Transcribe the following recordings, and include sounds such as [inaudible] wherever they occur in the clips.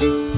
ابدیت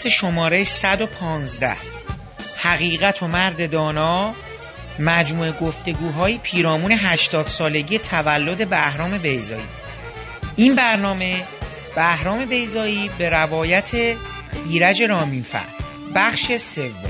پادکست شماره 115 حقیقت و مرد دانا مجموعه گفتگوهای پیرامون 80 سالگی تولد بهرام بیزایی این برنامه بهرام بیزایی به روایت ایرج رامینفر بخش سوم.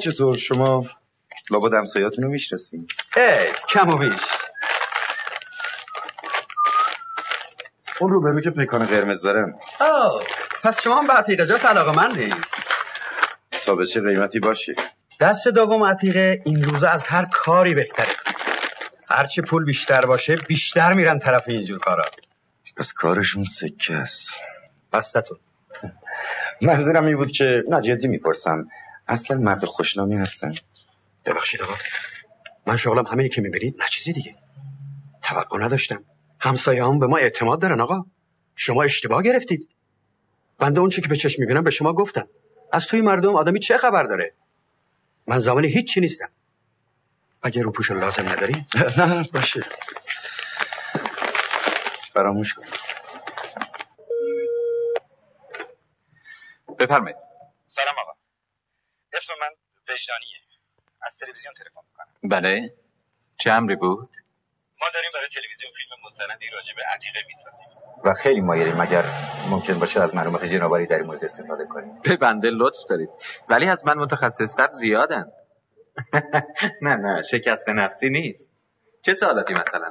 چطور شما؟ لابد همسایاتون رو ای کم و بیش. اون روبرو که پیکان قرمز دارن آه پس شما هم به عتیقجات علاقه مندی؟ تا به چه قیمتی باشه؟ دست دوم عتیقه این روزه از هر کاری بهتره. هرچی پول بیشتر باشه بیشتر میرن طرف اینجور کارا. پس کارشون سکه است. بستتون منظورم این بود که نه جدی می‌پرسم. اصلا مرد خوشنامی هستن. ببخشید آقا. من شغلم همینی که می‌بینید. نه چیزی دیگه. توقع نداشتم. همسایه هم به ما اعتماد دارن آقا. شما اشتباه گرفتید. بنده اون چی که به چشم می‌بینم به شما گفتم. از توی مردم آدمی چه خبر داره؟ من زمان هیچی نیستم. اگر رو پوش لازم نداری؟ نه [laughs] نه باشه. فراموش کن. بفرمایید. سلام آقا. اسم من وجدانیه. از تلویزیون تلفن می‌کنم. بله. چه امری بود؟ ما داریم برای تلویزیون فیلم مستندی راجع به عتیقه می‌سازیم. و خیلی مایلیم مگر ممکن باشه از معلومات جنابالی در این مورد استفاده کنیم. به بنده لطف دارید. ولی از من متخصصتر زیادن. [laughs] نه نه شکست نفسی نیست. چه سوالاتی مثلا؟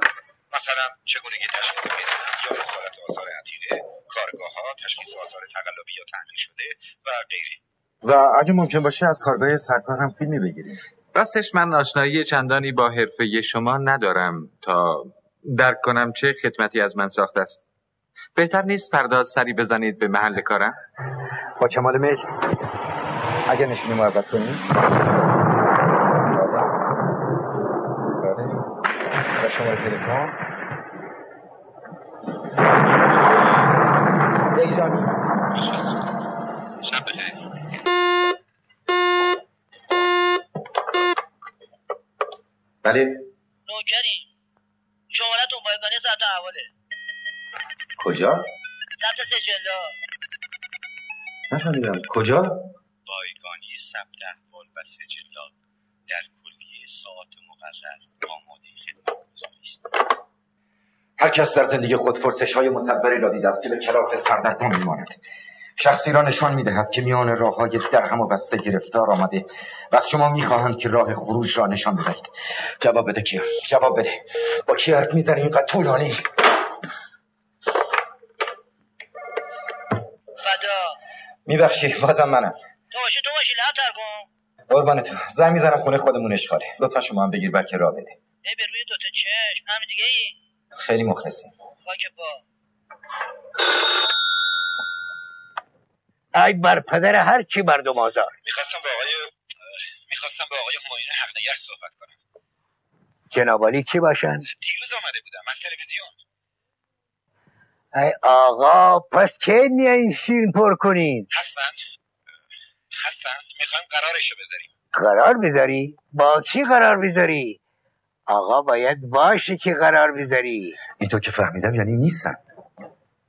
مثلا چگونگی تشخیص می‌زنم یا اصالت آثار عتیقه کارگاه ها تشخیص آثار تقلبی یا تحلیل شده و غیره. و اگه ممکن باشه از کارگاه سرکار هم فیلمی بگیریم راستش من آشنایی چندانی با حرفه شما ندارم تا درک کنم چه خدمتی از من ساخته است بهتر نیست فردا سری بزنید به محل کارم با کمال میل اگر نشونی محبت کنیم بله و شماره تلفن شب بخیر. بله. نوکریم شمارتون بایگانی ثبت احواله. کجا؟ ثبت سجلا نفهمیدم. کجا؟ بایگانی ثبت احوال و سجلات در کلیه ساعت مقرر. آماده خدمت گذاری است هر کس در زندگی خود پرسش های مصبری را دیده است که به کلاف سردرگم میماند. شخصی را نشان می‌دهد که میان راه های درهم و بسته گرفتار آمده و از شما می‌خواهند که راه خروج را نشان بدهید. جواب بده کیا جواب بده. با کی حرف می‌زنی؟ اینقدر طولانی. میبخشی بازم منم. تو باشی تو باشی لحظه کن. قربان تو زنگ می‌زنم خونه خودمون اشغاله. لطفا شما هم بگیر بلکه راه بده. ای به روی دوتا چشم. همین دیگه ای؟ خیلی مخلصیم. خاک با ای بر پدر هر چی مردم آزار. می‌خواستم با آقای می‌خواستم با آقای همایون حقنگر صحبت کنم. جنابالی کی باشن دیروز آمده بودم از تلویزیون. ای آقا پس کی میایین فیلم پر کنین هستن. هستن. می‌خوایم قرارشو بذاریم. قرار بذاری؟ با کی قرار بذاری؟ آقا باید باشه که قرار بذاری. اینطور که فهمیدم یعنی نیستن.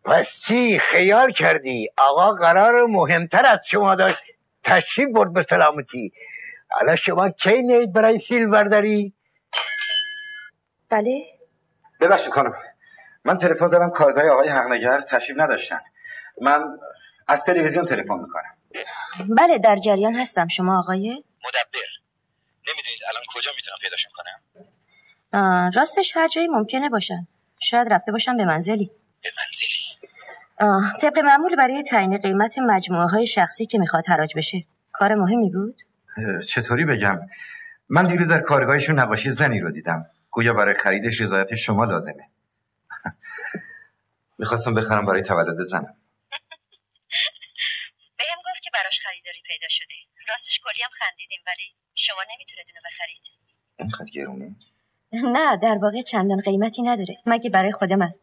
پس چی خیال کردی؟ آقا قرار مهمتر از شما داشت. تشریف برد به سلامتی. حالا شما کی میایید برای فیلم برداری؟ بله. ببخشید خانم. من تلفن زدم کارگاه آقای حقنگر تشریف نداشتن. من از تلویزیون تلفن می‌کنم. بله در جریان هستم. شما آقای؟ مدبر. نمی‌دونید الان کجا می‌تونم پیداشون کنم؟ راستش هر جایی ممکنه باشن. شاید رفته باشن به منزلی. به منزلی. طبق معمول برای تعیین قیمت مجموعه های شخصی که می‌خواد حراج بشه. کار مهمی بود؟ چطوری بگم؟ من دیروز در کارگاهشون نقاشی زنی رو دیدم. گویا برای خریدش رضایت شما لازمه. [laughs] می‌خواستم بخرم برای تولد زنم [laughs] بهم گفت که براش خریداری پیدا شده. راستش کلی هم خندیدیم ولی شما نمی‌تونید اونو بخرید. اینقدر گرونه؟ نه در واقع چندان قیمتی نداره. مگه برای خود من؟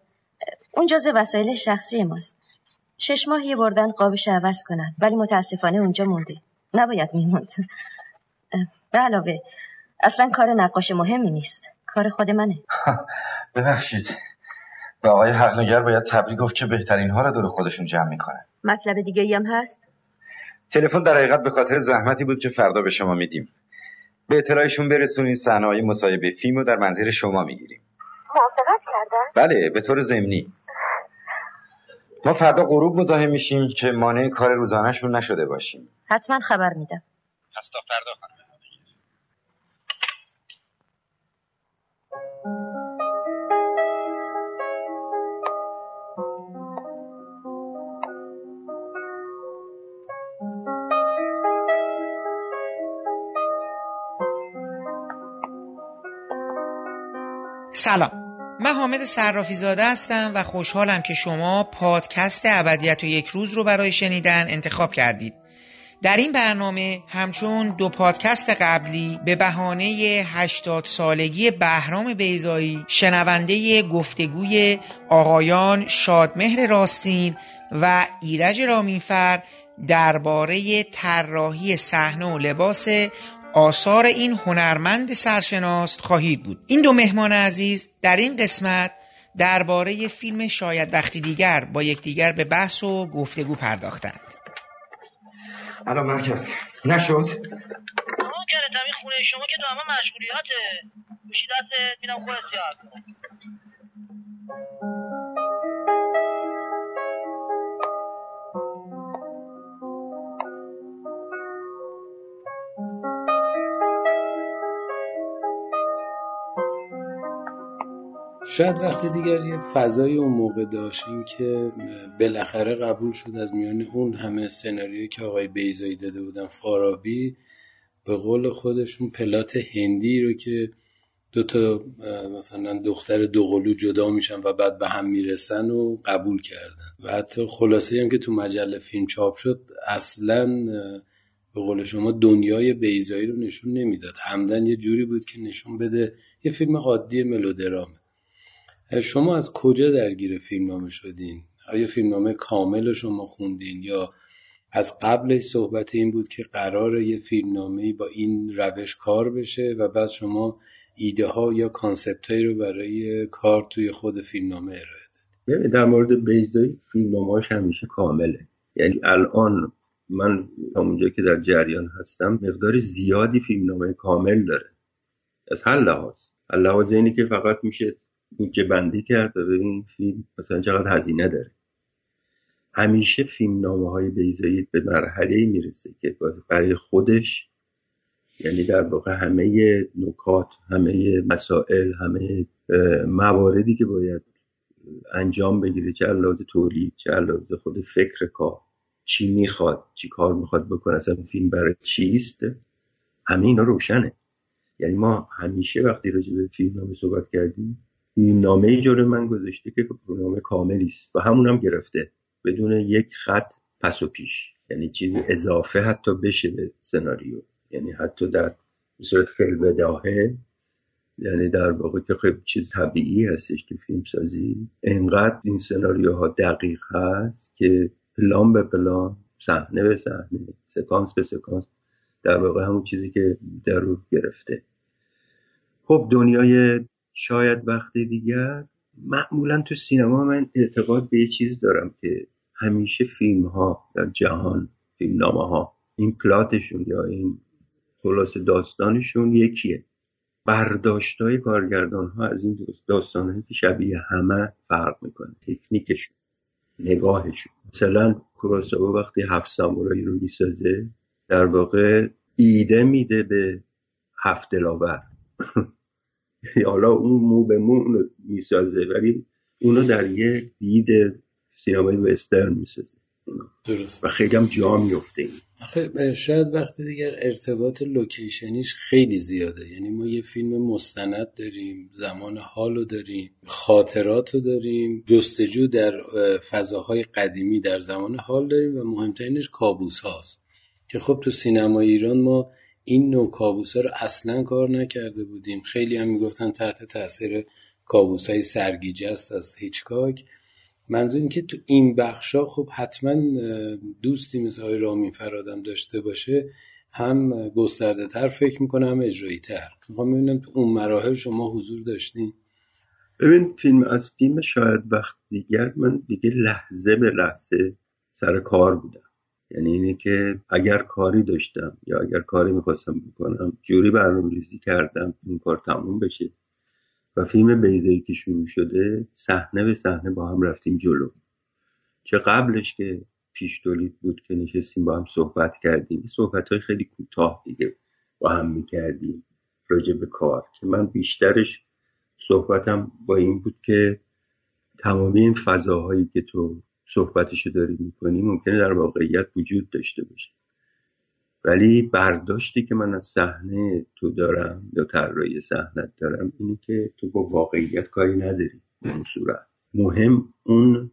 اون جزء وسایل شخصی ماست. شش ماه یه بردن قابش عوض کنن ولی متاسفانه اونجا مونده نباید میموند به علاوه اصلا کار نقاش مهمی نیست. کار خود منه. ببخشید. به آقای حقنگر باید تبریک گفت که بهترین ها رو دور خودشون جمع می‌کنن مطلب دیگه هم هست؟ تلفن در حقیقت به خاطر زحمتی بود که فردا به شما میدیم. به اطلاعشون برسونید صحنه‌های مصاحبه فیلم رو در منزل شما می‌گیریم. کردن بله به طور ضمنی. ما فردا غروب مزاحم میشیم که مانع کار روزانهشون نشده باشیم. حتما خبر میدم. پس تا فردا خانم. سلام. من حامد صرافی زاده هستم و خوشحالم که شما پادکست ابدیت و یک روز رو برای شنیدن انتخاب کردید. در این برنامه همچون دو پادکست قبلی به بهانه 80 سالگی بهرام بیزایی شنونده گفتگوی آقایان شادمهر راستین و ایرج رامینفر درباره طراحی صحنه و لباس آثار این هنرمند سرشناس خواهید بود. این دو مهمان عزیز در این قسمت درباره فیلم شاید وقتی دیگر با یکدیگر به بحث و گفتگو پرداختند. الان مرکز. نشد؟ آقا کرت همین خونه شما که دائما مشغولیاته. گوشی دستت میدم خودت زیاد. شاید وقتی دیگر یه فضای اون موقع داشتیم که بالاخره قبول شد از میان اون همه سناریویی که آقای بیزایی داده بودن. فارابی به قول خودشون پلات هندی رو که دو تا مثلا دختر دوقلو جدا میشن و بعد به هم می‌رسن و قبول کردن. و حتی خلاصه هم که تو مجله فیلم چاپ شد اصلا به قول شما دنیای بیزایی رو نشون نمی‌داد. همدن یه جوری بود که نشون بده یه فیلم عادی ملودرامه. شما از کجا درگیر فیلمنامه شدین؟ آیا فیلمنامه کامل شما خوندین یا از قبلش صحبت این بود که قرار یه فیلمنامه با این روش کار بشه و بعد شما ایده ها یا کانسپت رو برای کار توی خود فیلمنامه ارائه دادید در مورد بیزایی فیلمنامه‌اش همیشه کامله. یعنی الان من تا اونجا که در جریان هستم مقدار زیادی فیلمنامه کامل داره. از هر لحاظ. لحاظ اینی که فقط میشه بودجه بندی کرد ببین فیلم مثلا چقدر هزینه داره. همیشه فیلم نامه های بیزایی به مرحله می‌رسه که برای خودش یعنی در واقع همه نکات همه مسائل همه مواردی که باید انجام بگیره چه لحاظ تولید چه لحاظ خود فکر کار چی می‌خواد چی کار می‌خواد بکنه اصلا فیلم برای چیست همه اینا روشنه. یعنی ما همیشه وقتی راجع به فیلم نامه صحبت کردیم نامه جلو من گذاشته که نامه کاملی است و همون هم گرفته بدون یک خط پس و پیش. یعنی چیز اضافه حتی بشه به سناریو. یعنی حتی در صورت فیلم بداهه یعنی در واقع که خیلی چیز طبیعی هستش که فیلم سازی انقدر این سناریوها دقیق هست که پلان به پلان صحنه به صحنه سکانس به سکانس در واقع همون چیزی که در گرفته. خب دنیای شاید وقتی دیگر معمولا تو سینما من اعتقاد به یه چیز دارم که همیشه فیلم ها در جهان فیلم نامه ها این پلاتشون یا این خلاص داستانشون یکیه. برداشت های کارگردان ها از این داستان که شبیه همه فرق می‌کنه. تکنیکشون نگاهشون. مثلا کوراساوا وقتی هفت سامورایی رو می‌سازه در واقع ایده میده به هفت دلاور. [laughs] حالا اون مو به مو اونو می‌سازه ولی اونو در یه دید سینمای وسترن می‌سازه. درست. و خیلی هم جا میفته این آخه شاید وقتی دیگر ارتباط لوکیشنیش خیلی زیاده. یعنی ما یه فیلم مستند داریم زمان حال رو داریم خاطرات رو داریم جستجو در فضاهای قدیمی در زمان حال داریم و مهمترینش کابوس هاست. که خب تو سینما ایران ما این نوع کابوس ها رو اصلا کار نکرده بودیم. خیلی هم می‌گفتن تحت تاثیر کابوس های سرگیجه است از هیچکاک. منظور این که تو این بخشا خب حتما دوستی مثل آقای رامین فرادم داشته باشه. هم گسترده تر فکر می‌کنه هم اجرایی تر می‌خوام ببینم تو اون مراحل شما حضور داشتین. ببین فیلم از فیلم شاید وقت دیگر من دیگه لحظه به لحظه سر کار بودم. یعنی اینه که اگر کاری داشتم یا اگر کاری می‌خواستم بکنم جوری برنامه ریزی کردم این کار تموم بشه. و فیلم بیزایی که شروع شده صحنه به صحنه با هم رفتیم جلو. چه قبلش که پیش تولید بود که نشستیم با هم صحبت کردیم. صحبت های خیلی کوتاه دیگه با هم می‌کردیم راجع به کار. که من بیشترش صحبتم با این بود که تمامی این فضاهایی که تو صحبتشو داری می‌کنی ممکنه در واقعیت وجود داشته باشه. ولی برداشتی که من از صحنه تو دارم یا طراحی صحنت دارم اینه که تو با واقعیت کاری نداری اون صورت. مهم اون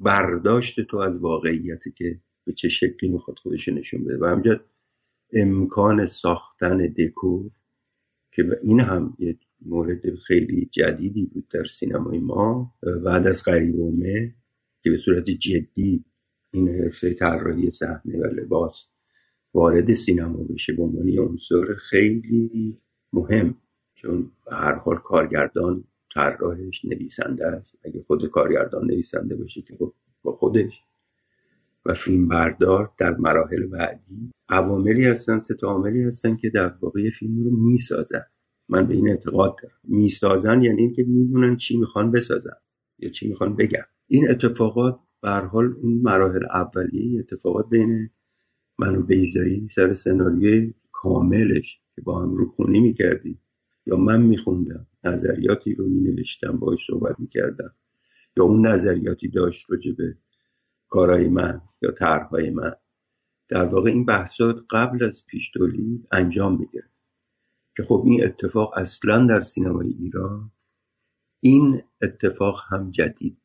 برداشت تو از واقعیتی که به چه شکلی می‌خواد خودش نشون بده. و همجد امکان ساختن دکور که این هم یک مورد خیلی جدیدی بود در سینمای ما بعد از غریبومه که به صورت جدی این حرفه طراحی صحنه و لباس وارد سینما بشه به عنوان عنصر خیلی مهم چون به هر حال کارگردان طراحش نویسنده اگه خود کارگردان نویسنده باشه که خب با خودش و فیلم بردار در مراحل بعدی عواملی هستن سه عاملی هستن که در واقع فیلم رو می‌سازن. من به این اعتقاد دارم. می‌سازن یعنی اینکه می‌دونن چی می‌خوان بسازن یا چی می‌خوان بگن. این اتفاقات به حال این مراحل اولیه اتفاقات بین من و بیزایی سر سناریوی کاملش که با هم روخونی می‌کردیم. یا من میخوندم نظریاتی رو مینوشتم باش صحبت می‌کردم. یا اون نظریاتی داشت راجع به کارهای من یا طرحهای من. در واقع این بحثات قبل از پیش تولید انجام می‌گیره که خب این اتفاق اصلا در سینمای ایران این اتفاق هم جدید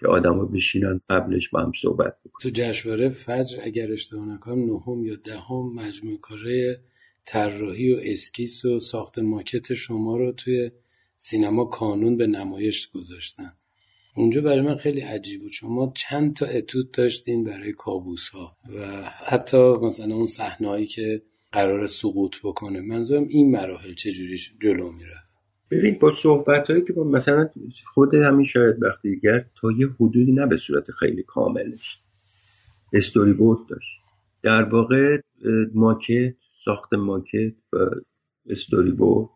که آدما بشینن قبلش با هم صحبت بکنن. تو جشنواره فجر اگر اشتباه نکنم نهم یا دهم مجموعه کاره طراحی و اسکیس و ساخت ماکت شما رو توی سینما کانون به نمایش گذاشتن. اونجا برای من خیلی عجیب بود. شما چند تا اتود داشتین برای کابوس ها و حتی مثلا اون صحنه‌ای که قرار سقوط بکنه. منظورم این مراحل چجوری جلو میره؟ ببین با صحبت هایی که با مثلا خود همین شاید وقتی تا یه حدودی نه به صورت خیلی کاملش استوری بورد داشت. در واقع ماکت ساخت ماکت و استوری بورد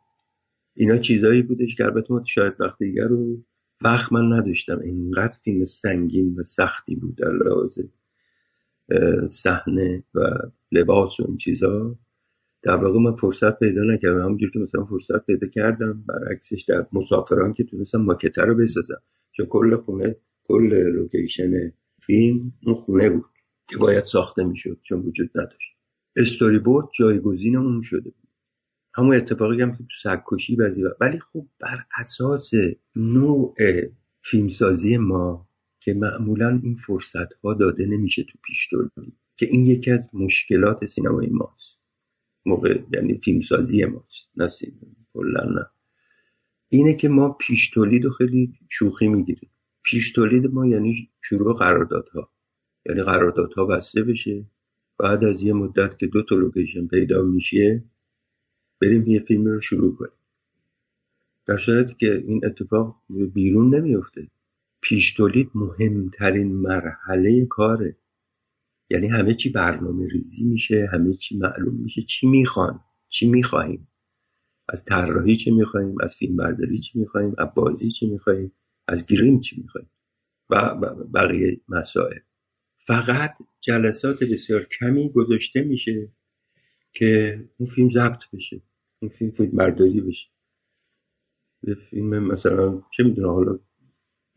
اینا چیزایی بودش که البته ما شاید وقتی دیگر رو وقت من نداشتم. اینقدر فیلم سنگین و سختی بود در لحاظ صحنه و لباس و این چیزا. در واقع من فرصت پیدا نکردم. همونجور که مثلا فرصت پیدا کردم برعکسش در مسافران که تونستم ماکته رو بسازم. چون کل خونه کل لوکیشن فیلم اون خونه بود که باید ساخته می‌شد چون وجود نداشت. استوری بورد جایگزین اون شده بود. همون اتفاقی هم که تو سگکشی بعضی ولی خب بر اساس نوع فیلمسازی ما که معمولا این فرصت ها داده نمیشه تو پیش که این یکی از مشکلات سینمای ماست. موقع یعنی فیلمسازی ماست نه کلا نه. اینه که ما پیش تولید خیلی شوخی می‌گیریم. پیش تولید ما یعنی شروع قراردادها. یعنی قراردادها بسته بشه. بعد از یه مدت که دو تا لوکیشن پیدا میشه بریم یه فیلم رو شروع کنیم. در صورتی که این اتفاق بیرون نمیفته پیش تولید مهمترین مرحله کاره. یعنی همه چی برنامه ریزی میشه همه چی معلوم میشه. چی می‌خوان؟ چی می‌خواهیم؟ از طراحی چی می‌خواهیم؟ از فیلم برداری چی می‌خواهیم؟ از بازی چی می‌خواهیم؟ از گریم چی می‌خواهیم؟ و بقیه مسائل. فقط جلسات بسیار کمی گذاشته میشه که اون فیلم ضبط بشه. اون فیلم برداری بشه. فیلم مثلا چه می‌دونه حالا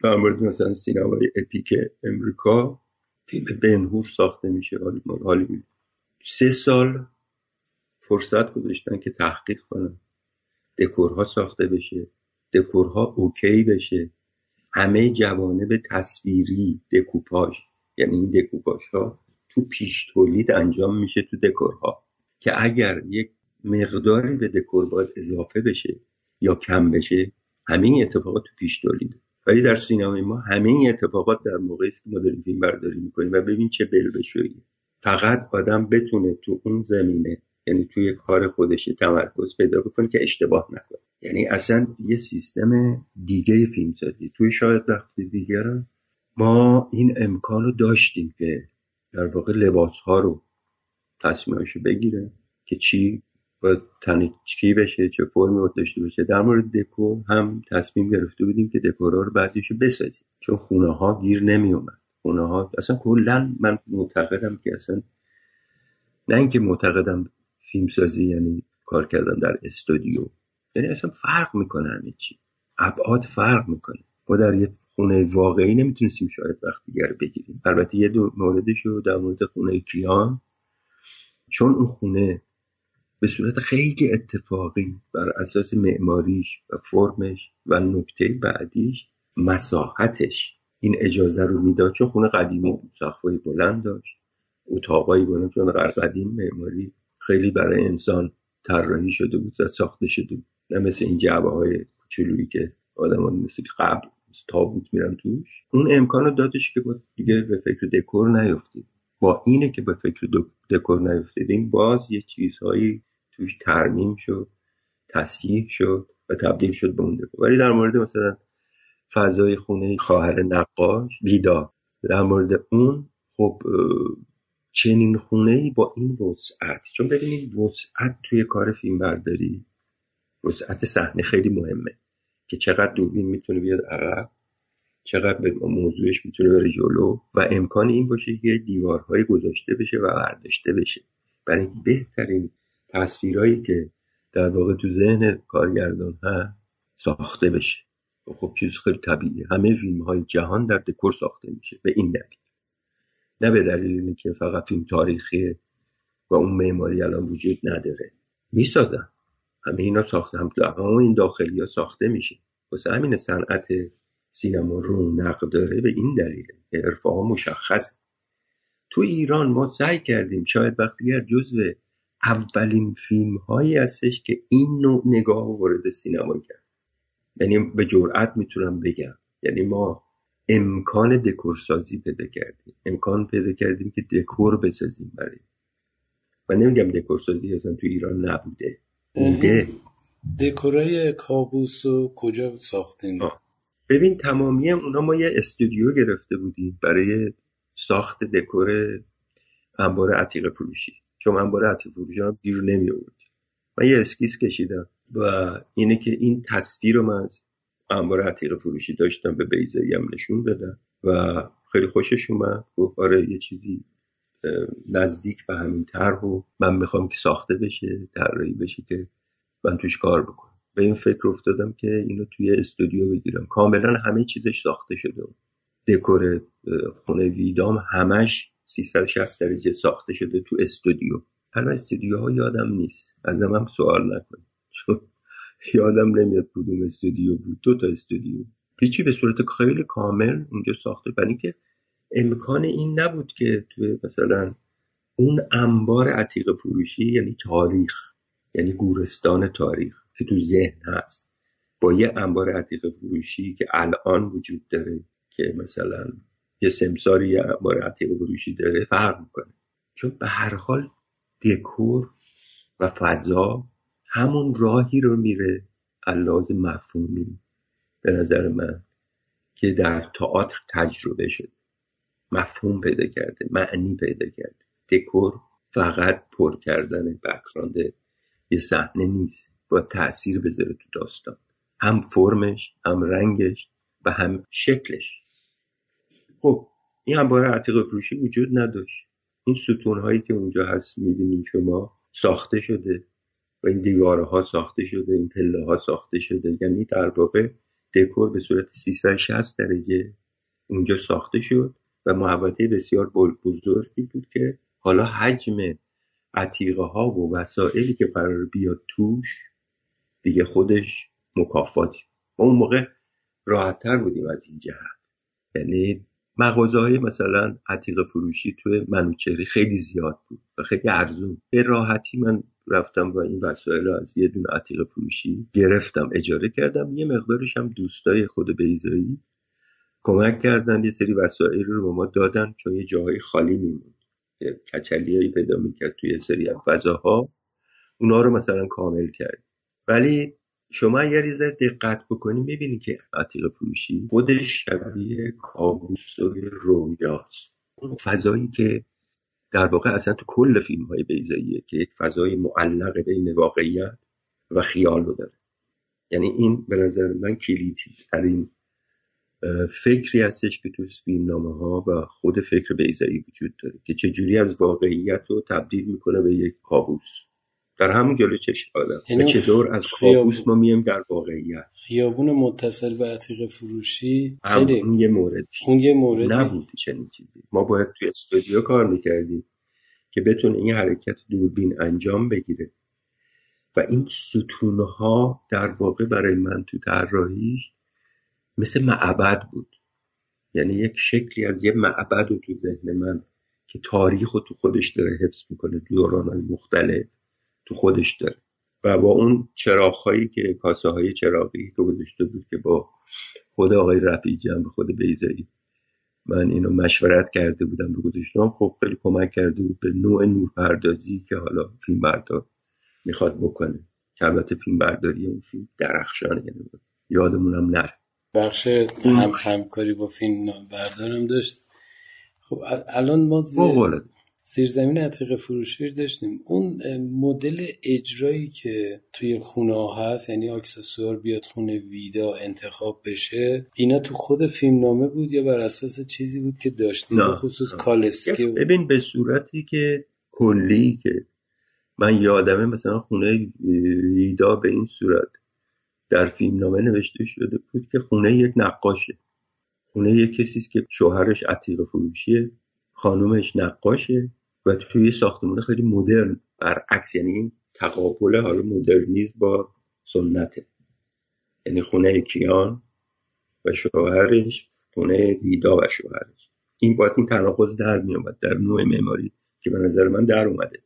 در مورد مثلا سینمای اپیک امریکا فیلم بنهور ساخته میشه. هالیوود سه سال فرصت گذاشتن که تحقیق کنن. دکورها ساخته بشه. دکورها اوکی بشه. همه جوانب تصویری دکوپاژ. یعنی این دکوپاژ ها تو پیش تولید انجام میشه تو دکورها. که اگر یک مقداری به دکور باید اضافه بشه یا کم بشه همه این اتفاقات تو پیش تولید. ولی در سینمای ما همه این اتفاقات در موقعی که ما داریم فیلم برداری می‌کنیم و ببین چه بلبشویی. فقط آدم بتونه تو اون زمینه یعنی توی کار خودش تمرکز پیدا بکنه که اشتباه نکنه. یعنی اصلا یه سیستم دیگه فیلم سازی. توی شاید وقت دیگر ما این امکان رو داشتیم که در واقع لباس ها رو تصمیمش بگیره که چی؟ تنه چی بشه چه فرمی داشته بشه در مورد دکور هم تصمیم گرفته بودیم که دکورها رو بعضیشو بسازیم. چون خونه ها گیر نمی اومد خونه ها اصلا کلا من معتقدم که اصلا نه اینکه معتقدم فیلمسازی یعنی کار کردن در استودیو. یعنی اصلا فرق می‌کنه همه چی. ابعاد فرق می‌کنه. ما در یه خونه واقعی نمی‌تونستیم شاید وقت دیگر بگیریم. البته یه دو موردش رو در مورد خونه کیان چون اون خونه به صورت خیلی اتفاقی بر اساس معماریش و فرمش و نکته بعدیش مساحتش این اجازه رو می‌داد چون خونه قدیمی بود بلند داشت اتاقایی بلند چون قدیم معماری خیلی برای انسان طراحی شده بود و ساخته شده بود. نه مثل این جعبه های کوچولویی که آدمان مثل قبل تابوت میرن توش. اون امکان رو دادش که دیگه به فکر دکور نیفتید. با اینه که به فکر دکور نیفتیدیم باز یه چیزهایی توش ترمیم شد تصحیح شد و تبدیل شد به اون ولی در مورد مثلا فضای خونه خواهر نقاش ویدا در مورد اون خب چنین خونه ای با این وسعت. چون ببینید وسعت توی کار فیلم برداری وسعت صحنه خیلی مهمه که چقدر دوربین می‌تونه بیاد عقب چقدر به موضوعش می‌تونه بره جلو و امکان این باشه که دیوارهای گذاشته بشه و برداشته بشه. برای بهترین تصویرهایی که در واقع تو ذهن کارگردان ها ساخته بشه. خب چیز خیلی طبیعیه. همه فیلم های جهان در دکور ساخته میشه. به این دلیل. نه به دلیل اینه که فقط فیلم تاریخی و اون معماری الان وجود نداره. می‌سازن. همه اینا ساخته. هم این داخلی ها ساخته میشه. واسه همین صنعت سینما رونق داره به این دلیله که مشخص تو ایران ما سعی کردیم. شاید وقتی جزو اولین فیلم هایی هستش که این نوع نگاه وارد سینما کرد. یعنی به جرئت می‌تونم بگم. یعنی ما امکان دکور سازی پیدا کردیم. امکان پیدا کردیم که دکور بسازیم برای. و نمیگم دکور سازی اصلا تو ایران نبوده. بوده. دکورای کابوس و کجا ساختین؟ ببین تمامی اونا ما یه استودیو گرفته بودیم برای ساخت دکور انبار عتیق فروشی. چون انبار عتیق فروشی هم گیر نمی آورد من یه اسکیس کشیدم و اینه که این تصویر رو من از انبار عتیق فروشی داشتم به بیزایی هم نشون دادم و خیلی خوشش اومد. گفت آره یه چیزی نزدیک به همین طرح و من می‌خوام که ساخته بشه طراحی بشه که من توش کار بکنم. به این فکر افتادم که اینو توی استودیو بگیرم. کاملا همه چیزش ساخته شده. دکور خونه ویدام همش 360 درجه ساخته شده تو استودیو. الان استودیوها یادم نیست. از من سوال نکنید. چون یادم نمیاد کدوم استودیو بود. دو تا استودیو. هیچی به صورت خیلی کامل اونجا ساخته. برای که امکان این نبود که توی مثلا اون انبار عتیق فروشی یعنی تاریخ یعنی گورستان تاریخ که تو ذهن هست با یه انبار عتیق فروشی که الان وجود داره که مثلا یه سمساری یه انبار عتیق فروشی داره فرق می‌کنه. چون به هر حال دکور و فضا همون راهی رو میره. علاز مفهومی به نظر من که در تئاتر تجربه شد مفهوم پیدا کرده معنی پیدا کرده. دکور فقط پر کردن بکراند یه صحنه نیست. با تاثیر بذاره تو داستان. هم فرمش هم رنگش و هم شکلش. خب این همواره عتیق فروشی وجود نداشت. این ستون هایی که اونجا هست می‌بینید شما ساخته شده و این دیواره ها ساخته شده این پله ها ساخته شده. یعنی در واقع دکور به صورت 360 درجه اونجا ساخته شد و محوطه بسیار بزرگی بود که حالا حجم عتیقه ها و وسایلی که قرار بیاد توش دیگه خودش مکافاتی اون موقع راحتتر بودیم از این جهت. یعنی مغازه های مثلا عتیق فروشی توی منوچهری خیلی زیاد بود و خیلی ارزون. به راحتی من رفتم و این وسایل از یه دونه عتیق فروشی گرفتم. اجاره کردم. یه مقدارش هم دوستای خود بیزایی کمک کردن. یه سری وسایل رو به ما دادن چون یه جاهای خالی میموند. کچلیایی پیدا می‌کرد توی سری از فضاها. اونا رو مثلا کامل کرد ولی شما اگر یه دقت بکنی می‌بینی که عتیق فروشی خودش شبیه کابوس و رویاست. اون فضایی که در واقع اصلا تو کل فیلم های بیزاییه که یک فضای معلق بین واقعیت و خیال رو داره. یعنی این به نظر من کلیدی ترین فکری هستش که تو فیلم نامه ها و خود فکر بیزایی وجود داره که چجوری از واقعیت رو تبدیل می‌کنه به یک کابوس. در همون جلو چشم آدم. یعنی و چطور از کابوس ما میم در واقعیت. خیابون متصل به عتیق فروشی؟ اون یه مورد اون یه موردی. نبود چنین چیزی. ما باید توی استودیو کار می‌کردیم که بتونه این حرکت دوربین انجام بگیره. و این ستونها در واقع برای من تو طراحیش مثل معبد بود. یعنی یک شکلی از یه معبد رو تو ذهن من که تاریخ رو تو خودش داره حفظ می‌کنه دوران مختلف. تو خودش داره. و با اون چراغهایی که کاسه های چراغی که گذاشته بود که با خود آقای رفیع جنب خود بیزایی من اینو مشورت کرده بودم به گذاشتم خب خیلی کمک کرده بود به نوع نورپردازی که حالا فیلم بردار می‌خواد بکنه. که البته فیلم برداری اون فیلم درخشانه یعنی یادمونم نره. بخش هم همکاری با فیلم بردارم داشت. خب ال- الان ما زیر. زیرزمین عتیق فروشی رو داشتیم. اون مدل اجرایی که توی خونه ها هست یعنی اکسسوار بیاد خونه ویدا انتخاب بشه اینا تو خود فیلم نامه بود یا بر اساس چیزی بود که داشتیم. به خصوص کالسکه و- ببین به صورتی که کلی که من یادمه مثلا خونه ویدا به این صورت در فیلم نامه نوشته شده بود که خونه یک نقاشه. خونه یک کسی است که شوهرش عتیق فروشیه. خانومش نقاشه و توی ساختمون خیلی مدرن برعکس یعنی این تقابل حالا مدرنیزم با سنته. یعنی خونه کیان و شوهرش خونه ویدا و شوهرش. این باید این تناقض در می اومد در نوع معماری که به نظر من در اومده.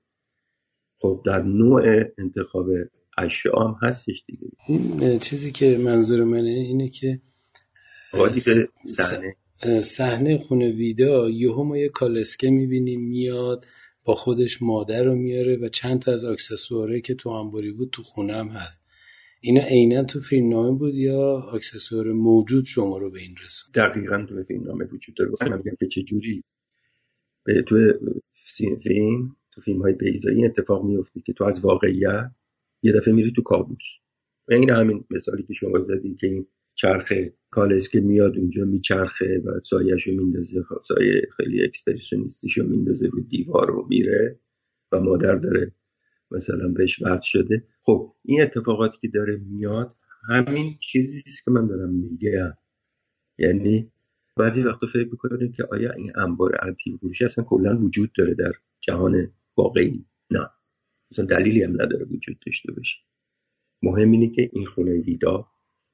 خب در نوع انتخاب اشیاء هم هستش دیگه. این چیزی که منظور منه اینه که آقا دیگه صحنه. صحنه خونه ویدا یهو ما یه کالسکه می‌بینیم میاد با خودش مادر رو میاره و چند تا از اکسسواره که تو انباری بود تو خونه هست. اینا عینا تو فیلم نامه بود یا اکسسوار موجود شما رو به این رسون دقیقا تو فیلم نامه وجود داره. میگم که چجوری به تو فیلم تو فیلم های بیزایی اتفاق میفته که تو از واقعیت یه دفعه میری تو کابوس. این همین مثالی که شما زدی که این چرخ کالس که میاد اونجا میچرخه و سایش رو میندازه. خب سایه خیلی اکسپرسیونیستیش رو میندازه رو دیوار رو میره و مادر داره مثلا بهش وقت شده. خب این اتفاقاتی که داره میاد همین چیزی که من دارم میگم. یعنی بعضی وقتا فکر می‌کنه که آیا این انبار عتیق فروشی اصلا کلا وجود داره در جهان واقعی؟ نه. مثلا دلیلی هم نداره وجود داشته باشه. مهم اینه که این خونه ویدا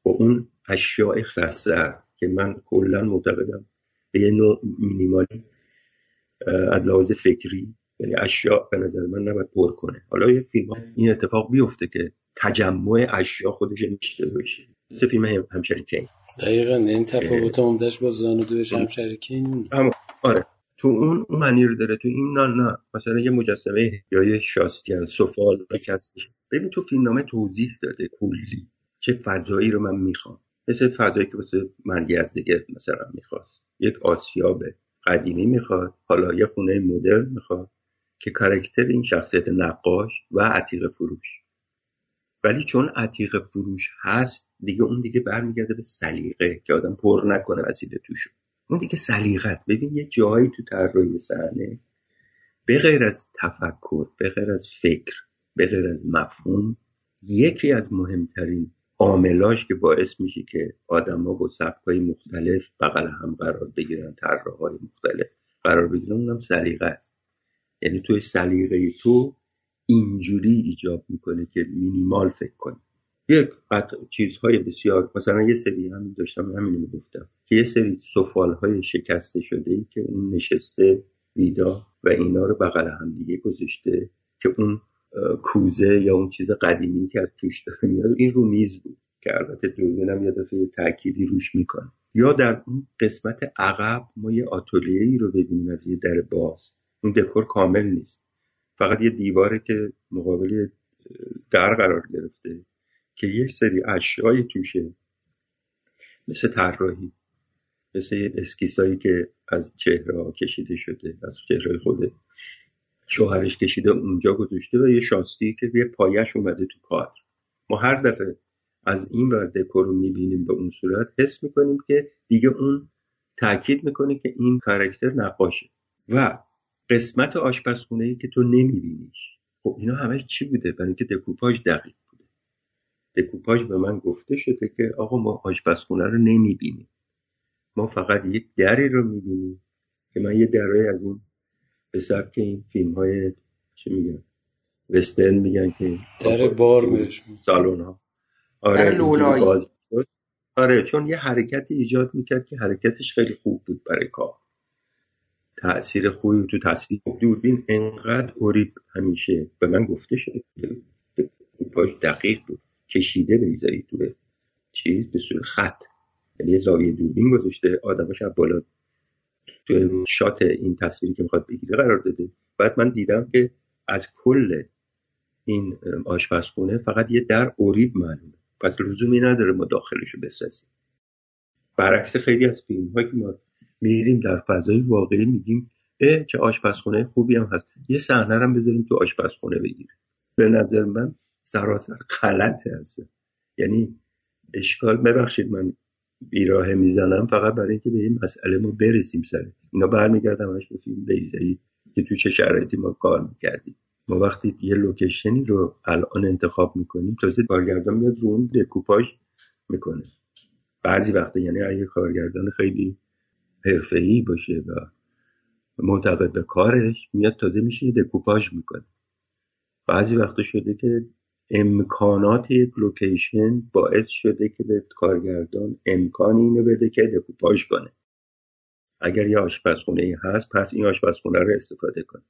با اون اشیاء خاصه که من کلا معتقدم. به یه نوع مینیمالی از لحاظ فکری یعنی اشیاء به نظر من نباید پر کنه. حالا یه فیلم ها این اتفاق بیفته که تجمع اشیاء خودش نشته باشه مثل فیلم هم- همشری کین. دقیقا این تفاوت عمدهش با زانو دوش هم شریکه این اما آره. تو اون رو داره تو این نه نه. مثلا یه مجسمه یا یه شاستیان سفال هستش ببین تو فیلمنامه توضیح داده کلی. چه فضایی رو من می‌خوام. مثل فضایی که واسه مرگ از دیگه مثلا می‌خواست. یک آسیاب قدیمی می‌خواد حالا یه خونه مدرن می‌خواد که کارکتر این شخصیت نقاش و عتیق فروش. ولی چون عتیق فروش هست دیگه اون دیگه برمیگرده به سلیقه که آدم پر نکنه وسیله توشو اون دیگه سلیقه است. ببین یه جایی تو طراحی صحنه به غیر از تفکر به غیر از فکر به غیر از مفهوم یکی از مهمترین عاملاش که باعث میشه که آدما با سبکای مختلف بغل هم قرار بگیرن طراحهای مختلف قرار بگیرن اونم سلیقه است. یعنی توی سلیقه تو اینجوری ایجاب می‌کنه که مینیمال فکر کنی. یک چیزهای بسیار مثلا یه سری هم داشتم همینو می‌گفتم که یه سری سفال های شکسته شده ای که اون نشسته ویدا و اینا رو بغل هم دیگه گذاشته که اون کوزه یا اون چیز قدیمی که از توش داره میاد این رو میز بود که البته دوربینم یه دفعه تأکیدی روش می‌کنه. یا در اون قسمت عقب ما یه آتلیه ای رو ببینیم از یه در باز. اون دکور کامل نیست. فقط یه دیواره که مقابل در قرار گرفته که یه سری اشیای توشه مثل طراحی مثل اسکیسایی که از چهره کشیده شده از چهره خود شوهرش کشیده اونجا گذاشته و یه شاستی که یه پایش اومده تو کار. ما هر دفعه از این ور دکور رو می‌بینیم به اون صورت حس می‌کنیم که دیگه اون تاکید می‌کنه که این کارکتر نقاشه. و قسمت آشپزخونه ای که تو نمیبینیش. خب اینا همش چی بوده؟ برای اینکه دکوپاژ دقیق بوده. دکوپاژ به من گفته شده که آقا ما آشپزخونه رو نمی‌بینیم. ما فقط یک دری رو می‌بینیم که من یه درای از این به سبک این فیلم های چه میگن؟ وسترن میگن که در بار بهش سالن ها آره باز آره چون یه حرکتی ایجاد می‌کرد که حرکتش خیلی خوب بود برای کار. تاثیر خوبی تو تصویر دوربین انقدر اوریب همیشه به من گفته شده. پاش دقیق بود. کشیده بریزایی تو چیز به صورت خط. یعنی یه زاویه دوربین گذاشته آدمش از بالا تو شات این تصویری که می‌خواد بگیره قرار داده. بعد من دیدم که از کل این آشپزخونه فقط یه در اوریب معلومه. پس لزومی نداره ما داخلشو بسازیم. برعکس خیلی از فیلم هایی که ما میریم در فضای واقعی میگیم اه چه آشپزخونه خوبی هم هست. یه صحنه هم بذاریم تو آشپزخونه بگیره. به نظر من سراسر غلطه هست. یعنی اشکال ببخشید من بیراه می‌زنم فقط برای اینکه به این مسئله ما برسیم سر. اینا برمیگردم همش به فیلم بیضایی که تو چه شرایطی ما کار می‌کردیم. ما وقتی یه location ی رو الان انتخاب می‌کنیم تازه کارگردان میاد رو اون دکوپاژ می‌کنه. بعضی وقتا یعنی اگه کارگردان خیلی حرفه‌ای باشه و معتقد به کارش میاد تازه میشه دکوپاژ می‌کنه. بعضی وقتا شده که امکانات یک location باعث شده که به کارگردان امکان اینو بده که دکوپاژ کنه. اگر یه آشپزخونه ای هست پس این آشپزخونه رو استفاده کنه.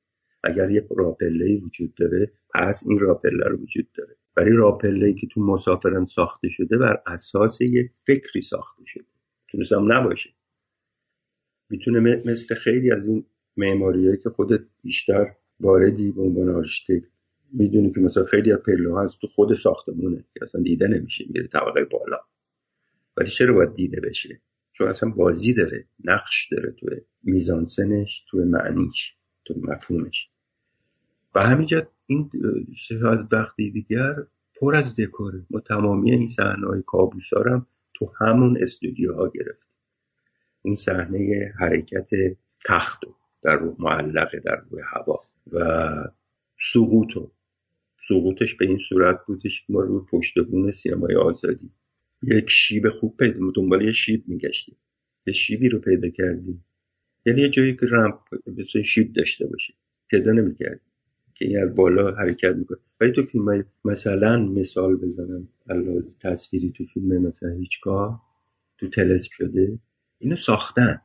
اگر یه راه‌پله وجود داره پس این راه‌پله رو وجود داره. برای راه‌پله که تو مسافران ساخته شده بر اساس یک فکری ساخته شده. تونست هم نباشه. می‌تونه مثل خیلی از این معماریایی که خودت بیشتر واردی به عنوان آرشیتکت می‌دونی که مثلا خیلی از پله هست تو خود ساختمونه که اصلا دیده نمیشه میره طبقه بالا. ولی چرا باید دیده بشه؟ چون اصلا بازی داره نقش داره تو میزانسنش تو معنیش تو مفهومش. و همینجا این شاید وقتی دیگر پر از دکوره ما تمامی این صحنه های کابوس هم تو همون استودیوها گرفت اون صحنه حرکت تخت در رو معلقه در روی هوا و سقوط سقوطش به این صورت بودش ما روی پشت بون سینمای آزادی. یک شیب خوب پیدا دنبال یه شیب میگشتیم. یه شیبی رو پیدا کردیم. یعنی یه جایی که رمپ بسیار شیب داشته باشه. پیدا نمی‌کردیم. که این از بالا حرکت می‌کنه. ولی تو فیلم مثلا مثال بزنم. علاوه تصویری تو فیلم مثلا هیچگاه تو تلسک شده اینو ساختن.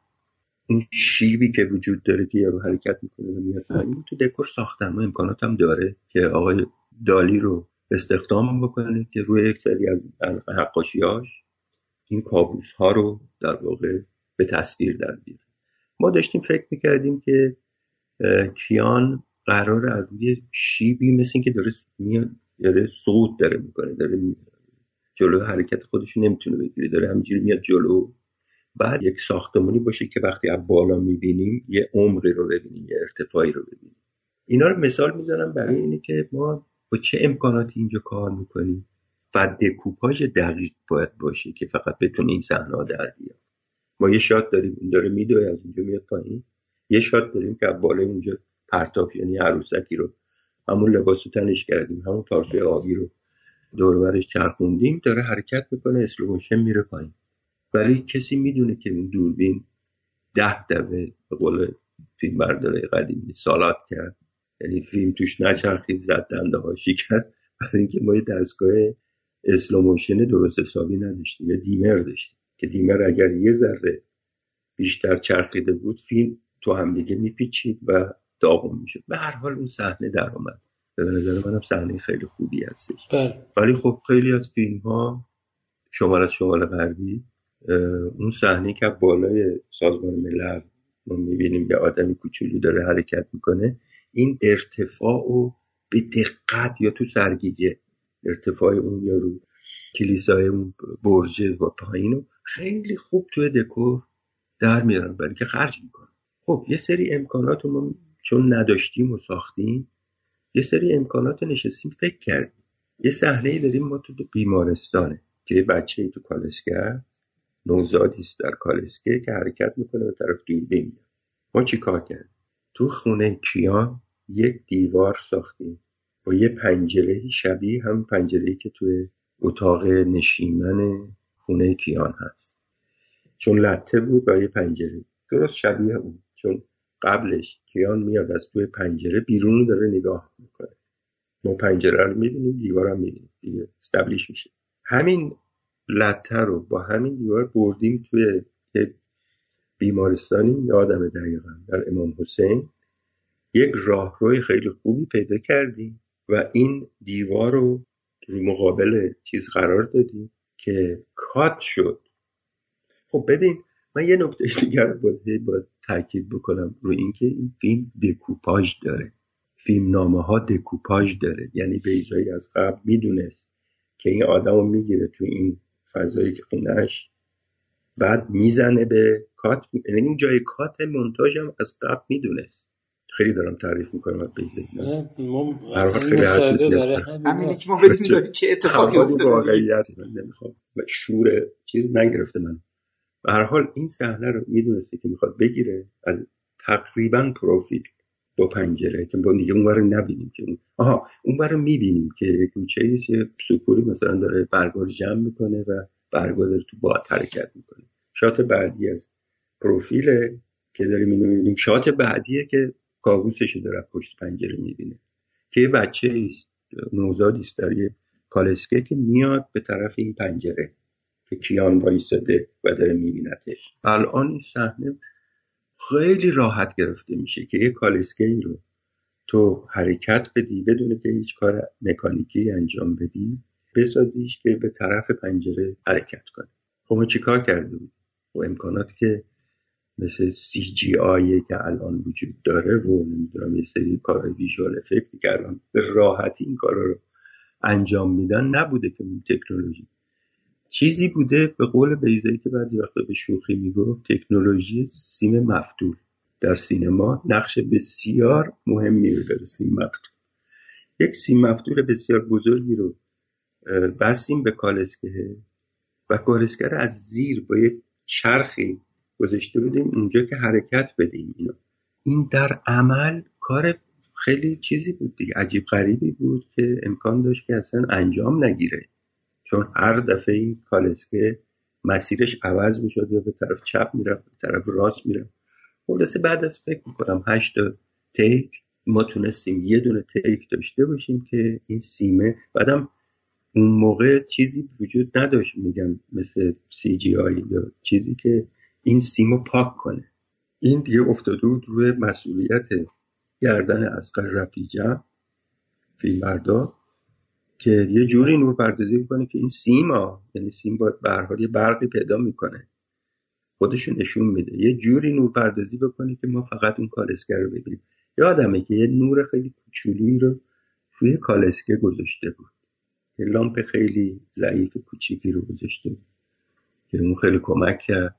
این شیبی که وجود داره که یارو حرکت می‌کنه و میاد تو دکور ساختن. و امکانات هم داره که آقای دالی رو استخدام بکنه که روی یک سری از حقاشیاش این کابوس ها رو در واقع به تصویر در بیاره. ما داشتیم فکر می‌کردیم که کیان قرار از یه شیبی مثل که داره میاد داره صعود داره می‌کنه داره جلو حرکت خودش نمی‌تونه بگیره داره همینجوری میاد جلو. بعد یک ساختمونی باشه که وقتی از بالا می‌بینیم یه عمقی رو ببینیم یه ارتفاعی رو ببینیم. اینا رو مثال می‌زنم برای اینه که ما با چه امکاناتی اینجا کار می‌کنیم و دکوپاژ دقیق باید باشه که فقط بتونه این صحنه در بیاد ما یه shot داریم این داره میدوه از اینجا میاد پایین. یه shot داریم که بالا اونجا پرتاب یعنی عروسکی رو همون لباس تنش کردیم همون پارچه آبی رو دورورش چرخوندیم داره حرکت می‌کنه slow motion میره پایین. ولی کسی می‌دونه که این دوربین ده دفعه به قول فیلم برداره قدیمی سالاد کرد. یعنی فیلم توش نچرخید زد دنده ها شکست. برای اینکه ما یه دستگاه slow motion درست حسابی نداشتیم یه dimmer داشتیم که dimmer اگر یه ذره بیشتر چرخیده بود فیلم تو هم دیگه میپیچید و داغون می‌شد. به هر حال اون صحنه در اومد. به نظر منم صحنه خیلی خوبی هستش. بله. ولی خب خیلی از فیلم ها شمال از شمال غربی اون صحنه که بالای سازمان ملل ما می‌بینیم یه آدمی کوچولو داره حرکت می‌کنه این ارتفاع و به دقت یا تو سرگیجه ارتفاع اون یا رو کلیسای اون برجه و پایین خیلی خوب توی دکور در میارن برای که خرج می‌کنن. خب یه سری امکانات رو ما چون نداشتیم و ساختیم یه سری امکانات نشستیم فکر کردیم. یه صحنه داریم ما تو بیمارستانه که یه بچه ای تو کالسکه نوزادی است در کالسکه که حرکت می‌کنه به طرف دوربین ما چی کار کردیم؟ تو خونه کیان یک دیوار ساختیم. با یه پنجره شبیه هم پنجره که توی اتاق نشیمن خونه کیان هست. چون لطه بود با یه پنجره. درست شبیه اون. چون قبلش کیان میاد از توی پنجره بیرون داره نگاه می‌کنه. ما پنجره رو می‌بینیم دیوار هم می‌بینیم. دیگه استبلیش میشه. همین لطه رو با همین دیوار بردیم توی یه بیمارستانی یادم دقیقا در امام حسین. یک راهروی خیلی خوبی پیدا کردیم و این دیوار رو رو مقابل چیز قرار دادیم که کات شد. خب ببین من یه نکته دیگر باید باید تاکید بکنم رو اینکه این فیلم دکوپاژ داره. فیلم نامه ها دکوپاژ داره. یعنی بیزایی از قبل می‌دونست که این آدم رو می‌گیره تو این فضایی که خونهش بعد می‌زنه به کات. یعنی این جای کات منتاج هم از قبل می‌دونست. خیلی دارم تعریف می‌کنم خیلی همینی که ما بدونیم چه اتفاقی افتاده. واقعیت. من نمی‌خوام. شور چیز نگرفته من. به هر حال این صحنه رو می‌دونسته که می‌خواد بگیره از تقریبا پروفیل با پنجره که با دیگه اونور رو نبینیم که آها اونور رو می‌بینیم که کوچه یه سپوری مثلا داره برگا رو جمع می‌کنه و برگا داره تو باد حرکت می‌کنه. shot بعدی از پروفیل که داریم می‌بینیم. shot بعدیه که کابوسش داره پشت پنجره می‌بینه. که یه بچه نوزادی است در یه کالسکه که میاد به طرف این پنجره که کیان وایساده و داره میبینتش. الان این صحنه خیلی راحت گرفته میشه که یه کالسکه ای رو تو حرکت بدی بدون که هیچ کار مکانیکی انجام بدی بسازیش که به طرف پنجره حرکت کنه. خب ما چیکار کرده بود و خب امکاناتی که مثل سی جی آیی که الان وجود داره و نمی‌دونم یه سری کار ویژوال افکتی که به راحتی این کارا رو انجام میدن نبوده که اون تکنولوژی. چیزی بوده به قول بیزایی که بعضی وقتا به شوخی می‌گفت تکنولوژی سیم مفتول. در سینما نقش بسیار مهمی رو داره سیم مفتول. یک سیم مفتول بسیار بزرگی رو بستیم به کالسکه و کالسکه رو از زیر با یک چرخی گذاشته بودیم اونجا که حرکت بدیم اینو. این در عمل کار خیلی چیزی بود دیگه عجیب غریبی بود که امکان داشت که اصلا انجام نگیره. چون هر دفعه این کالسکه مسیرش عوض می‌شد یا به طرف چپ می‌رفت به طرف راست می‌رفت. خلاصه بعد از فکر می‌کنم هشت تیک ما تونستیم یه دونه تیک داشته باشیم که این سیمه بعدم اون موقع چیزی وجود نداشت میگم مثل سی جی آی یا چیزی که این سیمو پاک کنه. این دیگه افتاده بود روی مسئولیت گردن اسقر رفیجه فیلمبردار که یه جوری نور پردازی می‌کنه که این سیما یعنی سیم باید یه برقی پیدا می‌کنه. خودشون نشون میده. یه جوری نور پردازی بکنه که ما فقط اون کالسکه رو ببینیم. یادمه که یه نور خیلی کوچولویی رو توی کالسکه گذاشته بود. لامپ خیلی ضعیف کوچیکی رو گذاشته که اون خیلی کمک کرد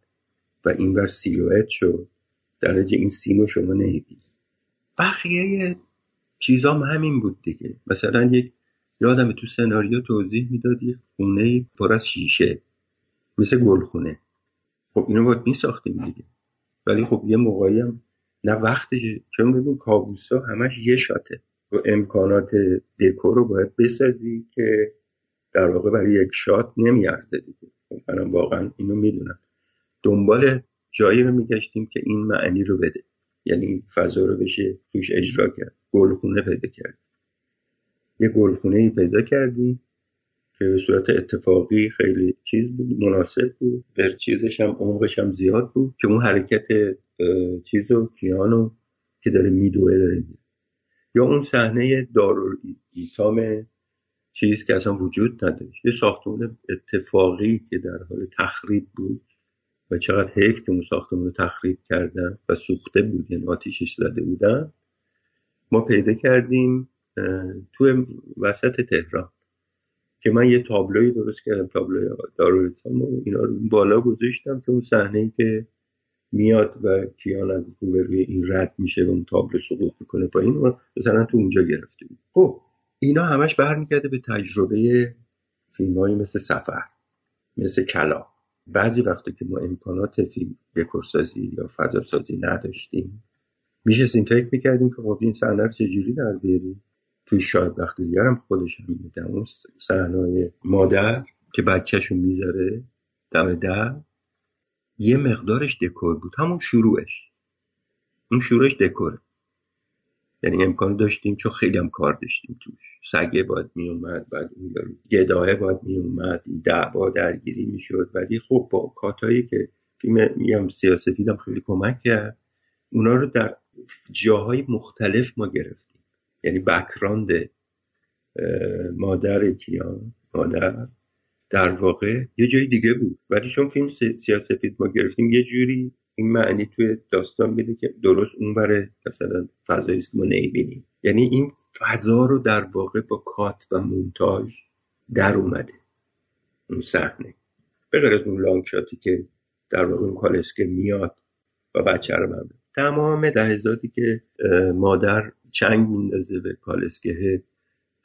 و اینور سیلویت شد. در این سیم رو شما نمی‌بینید بقیه چیزام همین بود دیگه. مثلا یک یادم تو سناریو توضیح می‌داد یک خونه پر از شیشه مثل گلخونه. خب اینو باید میساختیم دیگه. ولی خب یه موقعی هم نه وقتشه چون ببین کابوسا همش یه شاته. امکانات دکور رو باید بسازی که در واقع برای یک شات نمیارزه دیگه. خب منم واقعا اینو می‌دونم. دنبال جایی رو میگشتیم که این معنی رو بده. یعنی فضا رو بشه توش اجرا کرد. گلخونه پیدا کرد. یه گلخونه ای پیدا کردیم که به صورت اتفاقی خیلی چیز بود مناسب بود. بر چیزش هم عمقش هم زیاد بود که اون حرکت چیز و کیانو که داره میدوه داره میره یا اون صحنه دارو ایتام چیز که اصلا وجود نداشت. یه ساختمون اتفاقی که در حال تخریب بود و چقدر حیف که اون ساختمون رو تخریب کردن و سوخته بود یعنی آتیشش زده بودن ما پیدا کردیم تو وسط تهران که من یه تابلوی درست کردم تابلوی داروریتام و اینا رو بالا گذاشتم که اون صحنه که میاد و کیان از روی این رد میشه و اون تابلو سقوط می‌کنه پایین. و مثلا تو اونجا گرفته بود. خب اینا همش برمیگرده به تجربه فیلم مثل سفر مثل کلا. بعضی وقتی که ما امکانات فیلم دکورسازی یا فضاسازی نداشتیم میشستیم فکر می‌کردیم که خب این صحنه رو چجوری در بیاریم؟ توی شاید وقتی دیگرم خودش هم میدم اون صحنه مادر که بچهشو می‌ذاره دم در. یه مقدارش دکور بود. همون شروعش. اون شروعش دکوره. یعنی امکان داشتیم چون خیلی هم کار داشتیم توش. سگه باید میومد بعد اون گدایه باید میومد دعوا درگیری می‌شد. ولی خب با کاتایی که فیلم میگم سیاسفیدم خیلی کمک کرد. اونا رو در جاهای مختلف ما گرفتیم. یعنی بکراند مادر کیان مادر در واقع یه جای دیگه بود. ولی چون فیلم سیاسفید ما گرفتیم یه جوری این معنی توی داستان میده که درست اون بره مثلا فضایی که ما نمی‌بینیم. یعنی این فضا رو در واقع با کات و مونتاژ در اومده. اون صحنه. به غیر از اون لانگ شاتی که در واقع اون کالسکه میاد و بچه رو من تمام لحظاتی که مادر چنگ میندازه به کالسکه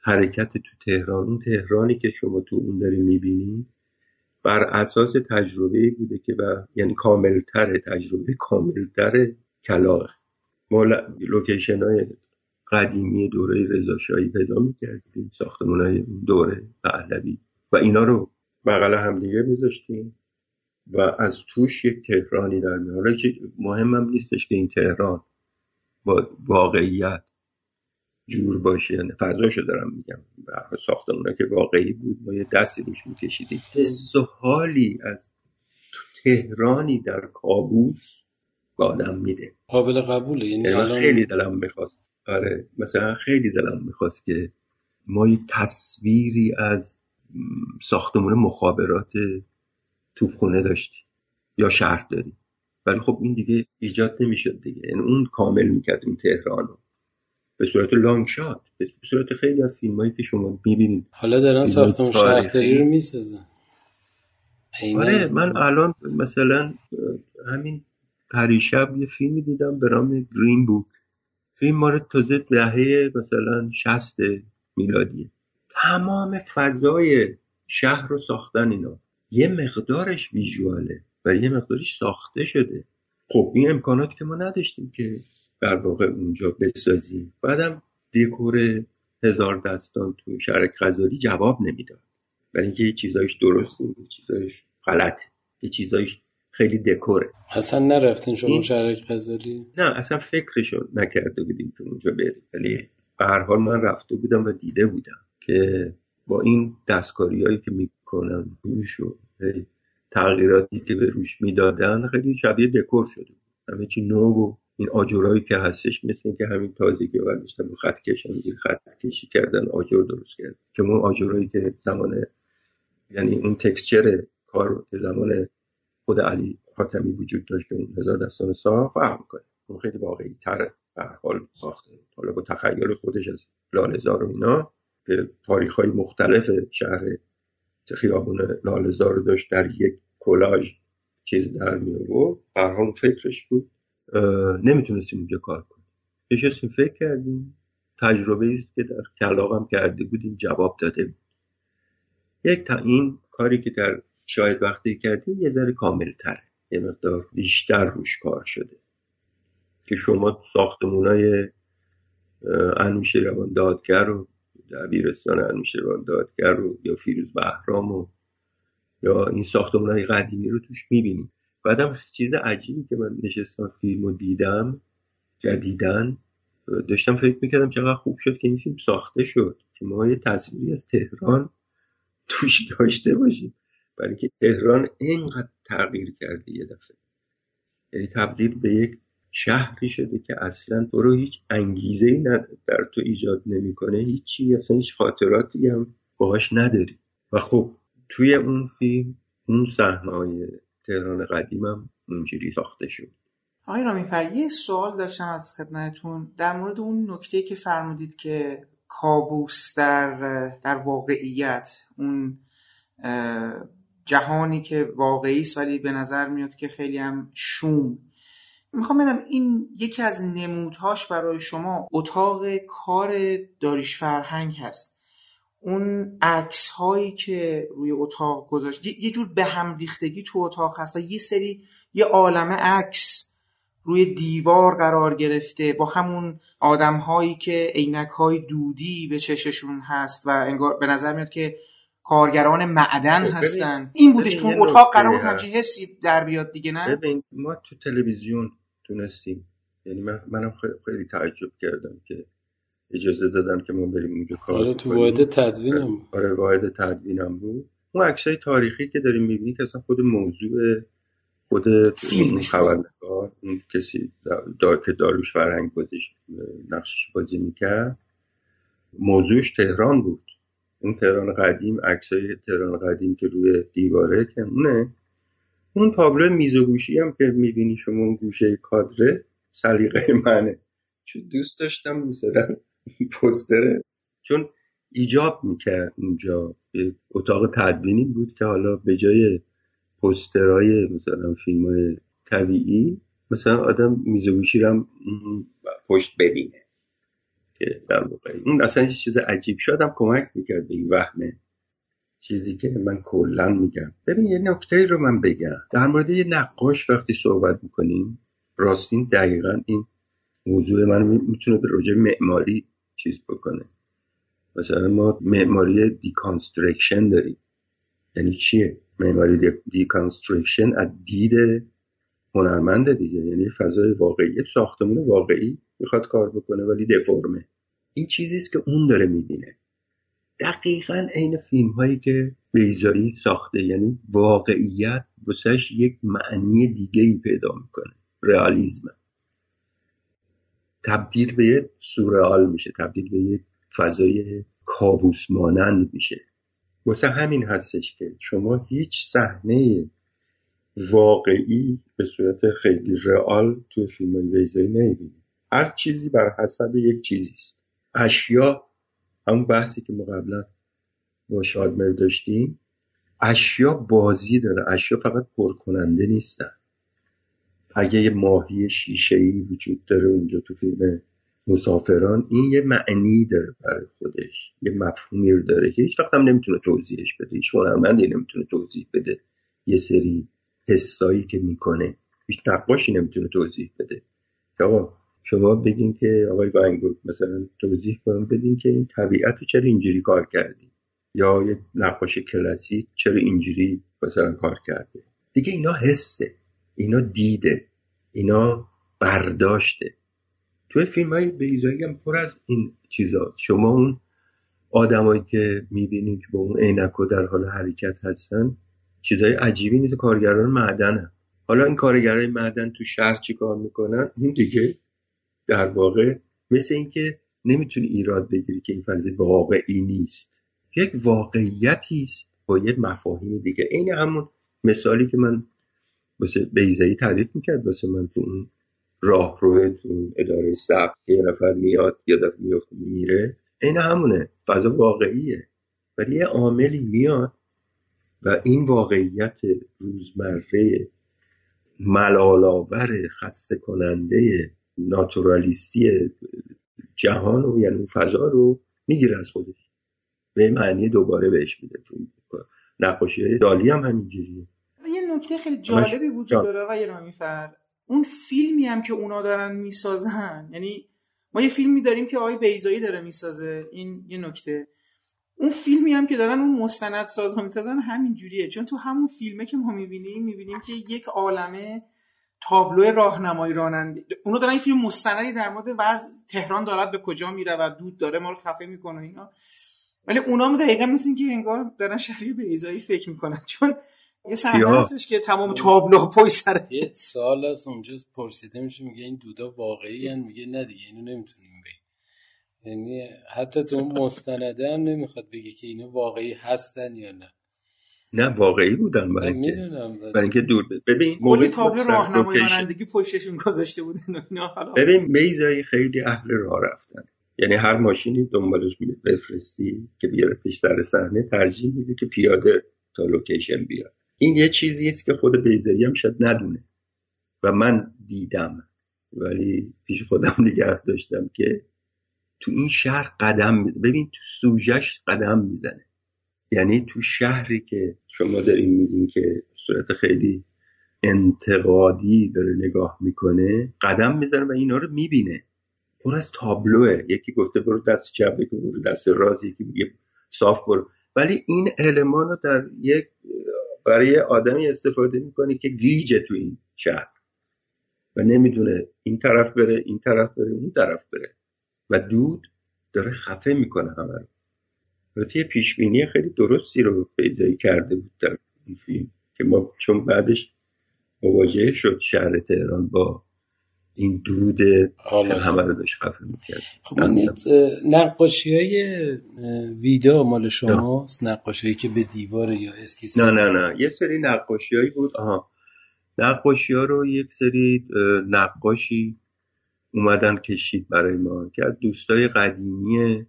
حرکت تو تهران. اون تهرانی که شما تو اون داری می‌بینی بر اساس تجربه بوده که و یعنی کاملتر تجربه کاملتر کلاق ما لوکیشن های قدیمی دوره رضاشاهی پیدا می‌کردیم ساختمون های دوره پهلوی و اینا رو بغل همدیگه میذاشتیم و از توش یک تهرانی در میاره که مهمم نیستش که این تهران با واقعیت جور باشه یعنی فضاشو دارم میگم. ساختمونه که واقعی بود ما یه دستی روش میکشیدیم. حس و حالی از تهرانی در کابوس به آدم میده. قابل قبوله. یعنی, یعنی الان... خیلی دلم می‌خواست. آره مثلا خیلی دلم می‌خواست که ما یه تصویری از ساختمون مخابرات توفخونه داشتیم یا شهر داریم. ولی خب این دیگه ایجاد نمی‌شد دیگه. یعنی اون کامل می‌کرد این تهران رو. به صورت لانگ شات به صورت خیلی از فیلم هایی که شما می‌بینید. حالا دارن ساختمون شهرداری رو می‌سازن. آره من الان مثلا همین پریشب یه فیلمی دیدم به نام گرین بوک. فیلم ماره تازه دهه مثلا شست میلادیه. تمام فضای شهر رو ساختن اینا. یه مقدارش ویژواله و یه مقدارش ساخته شده. خب این امکاناتی که ما نداشتیم که در واقع اونجا بسازیم. بعدم دکور هزار دستان تو شرک غزالی جواب نمی‌داد. برای اینکه یه چیزایش درست یه چیزایش غلط یه چیزایش خیلی دکوره. اصلا نرفتین شما این... شرک غزالی؟ نه اصلا فکرشو نکرده بودیم که اونجا بریم. ولی به هر حال من رفته بودم و دیده بودم که با این دستکاری هایی که می‌کنن روش و تغییراتی که به روش می‌دادن خیلی شبیه دکور شده همه چی نو و این آجورایی که هستش مثل که همین تازگی برداشتن خط کشن خط کشی کردن آجر درست کرد که اون آجورایی که زمان یعنی اون تکسچر کار که زمان خود علی خاتمی وجود داشت که اون هزار دستان سا فهم کنه اون خیلی واقعی تر به حال ساخته. حالا با تخیل خودش از لالزار و اینا به تاریخ های مختلف شهر خیابون لالزار رو داشت در یک کلاژ چیز در می آورد فکرش بود. نمی‌تونستیم اونجا کار کنیم. نشستیم فکر کردیم. تجربه است که در کلاقم کرده بودیم جواب داده بود. یک تا این کاری که در شاید وقتی کردیم یه ذره کامل تره یه مقدار بیشتر روش کار شده. که شما ساختمونای روان دادگر و دبیرستان روان دادگر و یا فیروز بهرام و یا این ساختمون های قدیمی رو توش می‌بینیم. بعدم چیز عجیبی که من نشستم فیلم رو دیدم جدیدن داشتم فکر می‌کردم چقدر خوب شد که این فیلم ساخته شد که ما یه تصویری از تهران توش داشته باشیم. برای که تهران اینقدر تغییر کرده یه دفعه. یعنی تبدیل به یک شهری شده که اصلا تو رو هیچ انگیزه ای در تو ایجاد نمی‌کنه. هیچی اصلا هیچ خاطراتی هم باهاش نداری. و خب توی اون فیلم اون صحنه تهران قدیمم اونجوری ساخته شد. آقای رامینفر یه سوال داشتم از خدمتتون. در مورد اون نکته که فرمودید که کابوس در در واقعیت اون جهانی که واقعی است ولی به نظر میاد که خیلی هم شوم. می‌خوام ببینم این یکی از نمودهاش برای شما اتاق کار داریش فرهنگ هست. اون عکس هایی که روی اتاق گذاشت یه جور به هم ریختگی تو اتاق هست و یه سری یه عالمه عکس روی دیوار قرار گرفته با همون آدم هایی که عینک های دودی به چششون هست و انگار به نظر میاد که کارگران معدن خب هستن. این بودش تو اتاق قرار بود همچین حسی در بیاد دیگه نه؟ ببین ما تو تلویزیون تونستیم. یعنی من منم خیلی تعجب کردم که اجازه دادن که ما بریم اونجا کار آره تو واحد تدوینم آره واحد تدوینم بود. اون عکسای تاریخی که داریم می‌بینی که اصلا خود موضوع خود فیلم خبرنگار اون کسی دار که داروش فرهنگ بازیش نقشش بازی می‌کرد. موضوعش تهران بود. اون تهران قدیم عکسای تهران قدیم که روی دیواره که اونه. اون تابلو میز و گوشی هم که می‌بینی شما اون گوشه کادره سلیقه منه. چون دوست داشتم مثلا [laughs] پوستره چون ایجاب می‌کرد اونجا اتاق تدوینی بود که حالا به جای پوسترهای مثلا فیلم های طبیعی مثلا آدم میزگوشی رو پشت ببینه. که در واقع اون اصلا یه چیز عجیب. شدم کمک می‌کرد به این وهمه چیزی که من کلا میگم. ببین یه نکته رو من بگم. در مورد یه نقاش وقتی صحبت می‌کنیم راستین دقیقا این موضوع من می‌تونه به راجع معماری چیز بکنه. مثلا ما معماری deconstruction داریم. یعنی چیه؟ معماری deconstruction از دید هنرمند دیگه. یعنی فضای واقعی ساختمون واقعی می‌خواد کار بکنه ولی دفرمه این چیزی است که اون داره می‌بینه. دقیقا عین فیلم هایی که بیضایی ساخته یعنی واقعیت واسه‌ش یک معنی دیگه ای پیدا می‌کنه. رئالیسم تبدیل به یک سورئال میشه تبدیل به یک فضای کابوس مانند میشه. واسه همین هستش که شما هیچ صحنه واقعی به صورت خیلی رئال توی فیلم های ویزایی نمی‌بینید. هر چیزی بر حسب یک چیزی است. اشیا همون بحثی که ما قبلا با شادمر داشتیم اشیا بازی داره. اشیا فقط پرکننده نیستن. اگه یه ماهی شیشه وجود داره اونجا تو فیلم مسافران این یه معنی داره برای خودش یه مفهومی رو داره که هیچ وقت هم نمی‌تونه توضیحش بده هیچ هنرمندی نمی‌تونه توضیح بده یه سری حسایی که می‌کنه. هیچ نقاشی نمی‌تونه توضیح بده. آقا شما بگین که آقای ونگوک مثلا توضیح کنم بدین که این طبیعت رو چرا اینجوری کار کردی؟ یا یه نقاش کلاسیک چرا اینجوری مثلا کار کرده؟ دیگه اینا حسه. اینا دیده. اینا برداشته. توی فیلم های بیزایی هم پر از این چیزا. شما اون آدمایی که می‌بینید که با اون عینک در حال حرکت هستن چیزای عجیبی نیست. کارگران معدن حالا این کارگرای معدن تو شهر چی کار می‌کنن؟ این دیگه در واقع مثل اینکه نمی‌تونی ایراد بگیری که این فضای واقعی نیست. یک واقعیتی است با یه مفاهیم دیگه. این همون مثالی که من واسه بیزایی تعریف می‌کرد واسه من تو اون راه روی تو اداره ثبت که یه نفر میاد یا دفعه میفته میره این همونه. فضا واقعیه. ولی یه عاملی میاد و این واقعیت روزمره ملالاور خسته کننده ناتورالیستی جهان و یعنی فضا رو می‌گیره از خودش. به معنی دوباره بهش میده. نقاشی دالی هم همینجوریه. یه نکته خیلی جالبی وجود داره آقای رامیفر اون فیلمی هم که اونا دارن می‌سازن یعنی ما یه فیلمی داریم که آقای بیزایی داره می‌سازه. این یه نکته. اون فیلمی هم که دارن اون مستند ساز می‌سازن همین جوریه. چون تو همون فیلمه که ما می‌بینیم می‌بینیم که یک عالمه تابلو راهنمایی راننده. اونو دارن این فیلم مستندی در مورد وضع تهران دارد به کجا میره و دود داره ما رو خفه می‌کنه اینا. ولی اونا دقیقا مثل که انگار دارن شبیه به ایزایی فکر می‌کنن. چون یه صحنه هستش که تمام تابلو پای سر یه سال از اونجا پرسیده میشه میگه این دودا واقعی هن؟ میگه نه دیگه اینو نمی‌تونیم بگیم. یعنی حتی تو مستنده هم نمی‌خواد بگه که اینو واقعی هستن یا نه. نه واقعی بودن برای اینکه برای اینکه دور ببین کلی تابلو راهنمایی رانندگی پشتشون گذاشته بودن ببین میزایی خیلی اهل راه رفتن. یعنی هر ماشینی دنبالش بفرستی که بیارتش سر صحنه ترجیح میده که پیاده تا لوکیشن بیاد. این یه چیزی است که خود بیزایی هم شاید ندونه. و من دیدم ولی پیش خودم [laughs] نگه داشتم که تو این شهر قدم ببین تو سوژش قدم می‌زنه. یعنی تو شهری که شما دارین میگین که صورت خیلی انتقادی داره نگاه می‌کنه قدم می‌زنه و اینا رو می‌بینه. پر از تابلوه. یکی گفته برو دست چپ یکی برو دست راست یکی میگه صاف برو. ولی این المان رو در یک برای آدمی استفاده می‌کنه که گیجه تو این شهر. و نمی‌دونه این طرف بره این طرف بره اون طرف بره. و دود داره خفه می‌کنه همه رو. البته یه پیشبینی خیلی درستی رو پیزایی کرده بود در این فیلم که ما چون بعدش مواجه شد شهر تهران با این دود همه رو داشت خفه می‌کرد. خب نقاشی های ویدا مال شماست؟ نقاشی که به دیوار یا اسکیس نه نه نه. یه سری نقاشی هایی بود. آها. نقاشی ها رو یک سری نقاشی اومدن کشید برای ما. که از دوستای قدیمی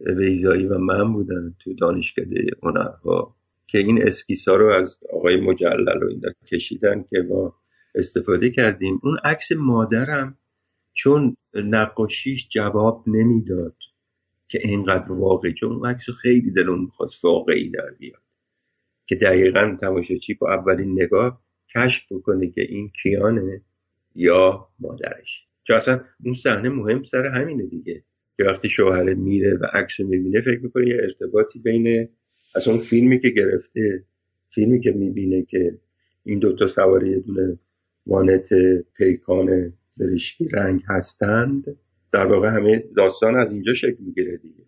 ویزایی و من بودن تو دانشکده هنرها که این اسکیس ها رو از آقای مجلل و اینا کشیدن که ما استفاده کردیم. اون عکس مادرم چون نقاشیش جواب نمی‌داد که اینقدر واقعی چون اون عکس خیلی دلون می‌خواست واقعی در بیاد که دقیقا تماشاچی با اولین نگاه کشف بکنه که این کیانه یا مادرش. چون اصلا اون صحنه مهم سر همینه دیگه. که وقتی شوهر میره و عکس می‌بینه فکر می‌کنه یه ارتباطی بین از اون فیلمی که گرفته فیلمی که می‌بینه که این دوتا سواره یه دونه وانت پیکان زرشکی رنگ هستند. در واقع همه داستان از اینجا شکل می‌گیره دیگه.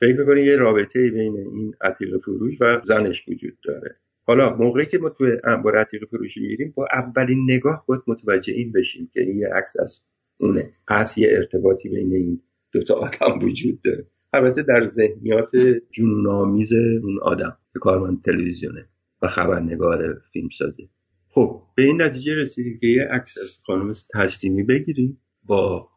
فکر می‌کنی یه رابطه بین این عتیق فروش و زنش وجود داره. حالا موقعی که ما توی انبار عتیق فروشی میریم با اولین نگاه باید متوجه این بشیم که این یه عکس از اونه. پس یه ارتباطی بین این دوتا آدم وجود داره. البته در ذهنیات جنونآمیز اون آدم که کارمند تلویزیونه و خبرنگار فیلم سازه خب به این نتیجه رسیدیم که یه عکس از خانم تسلیمی بگیریم با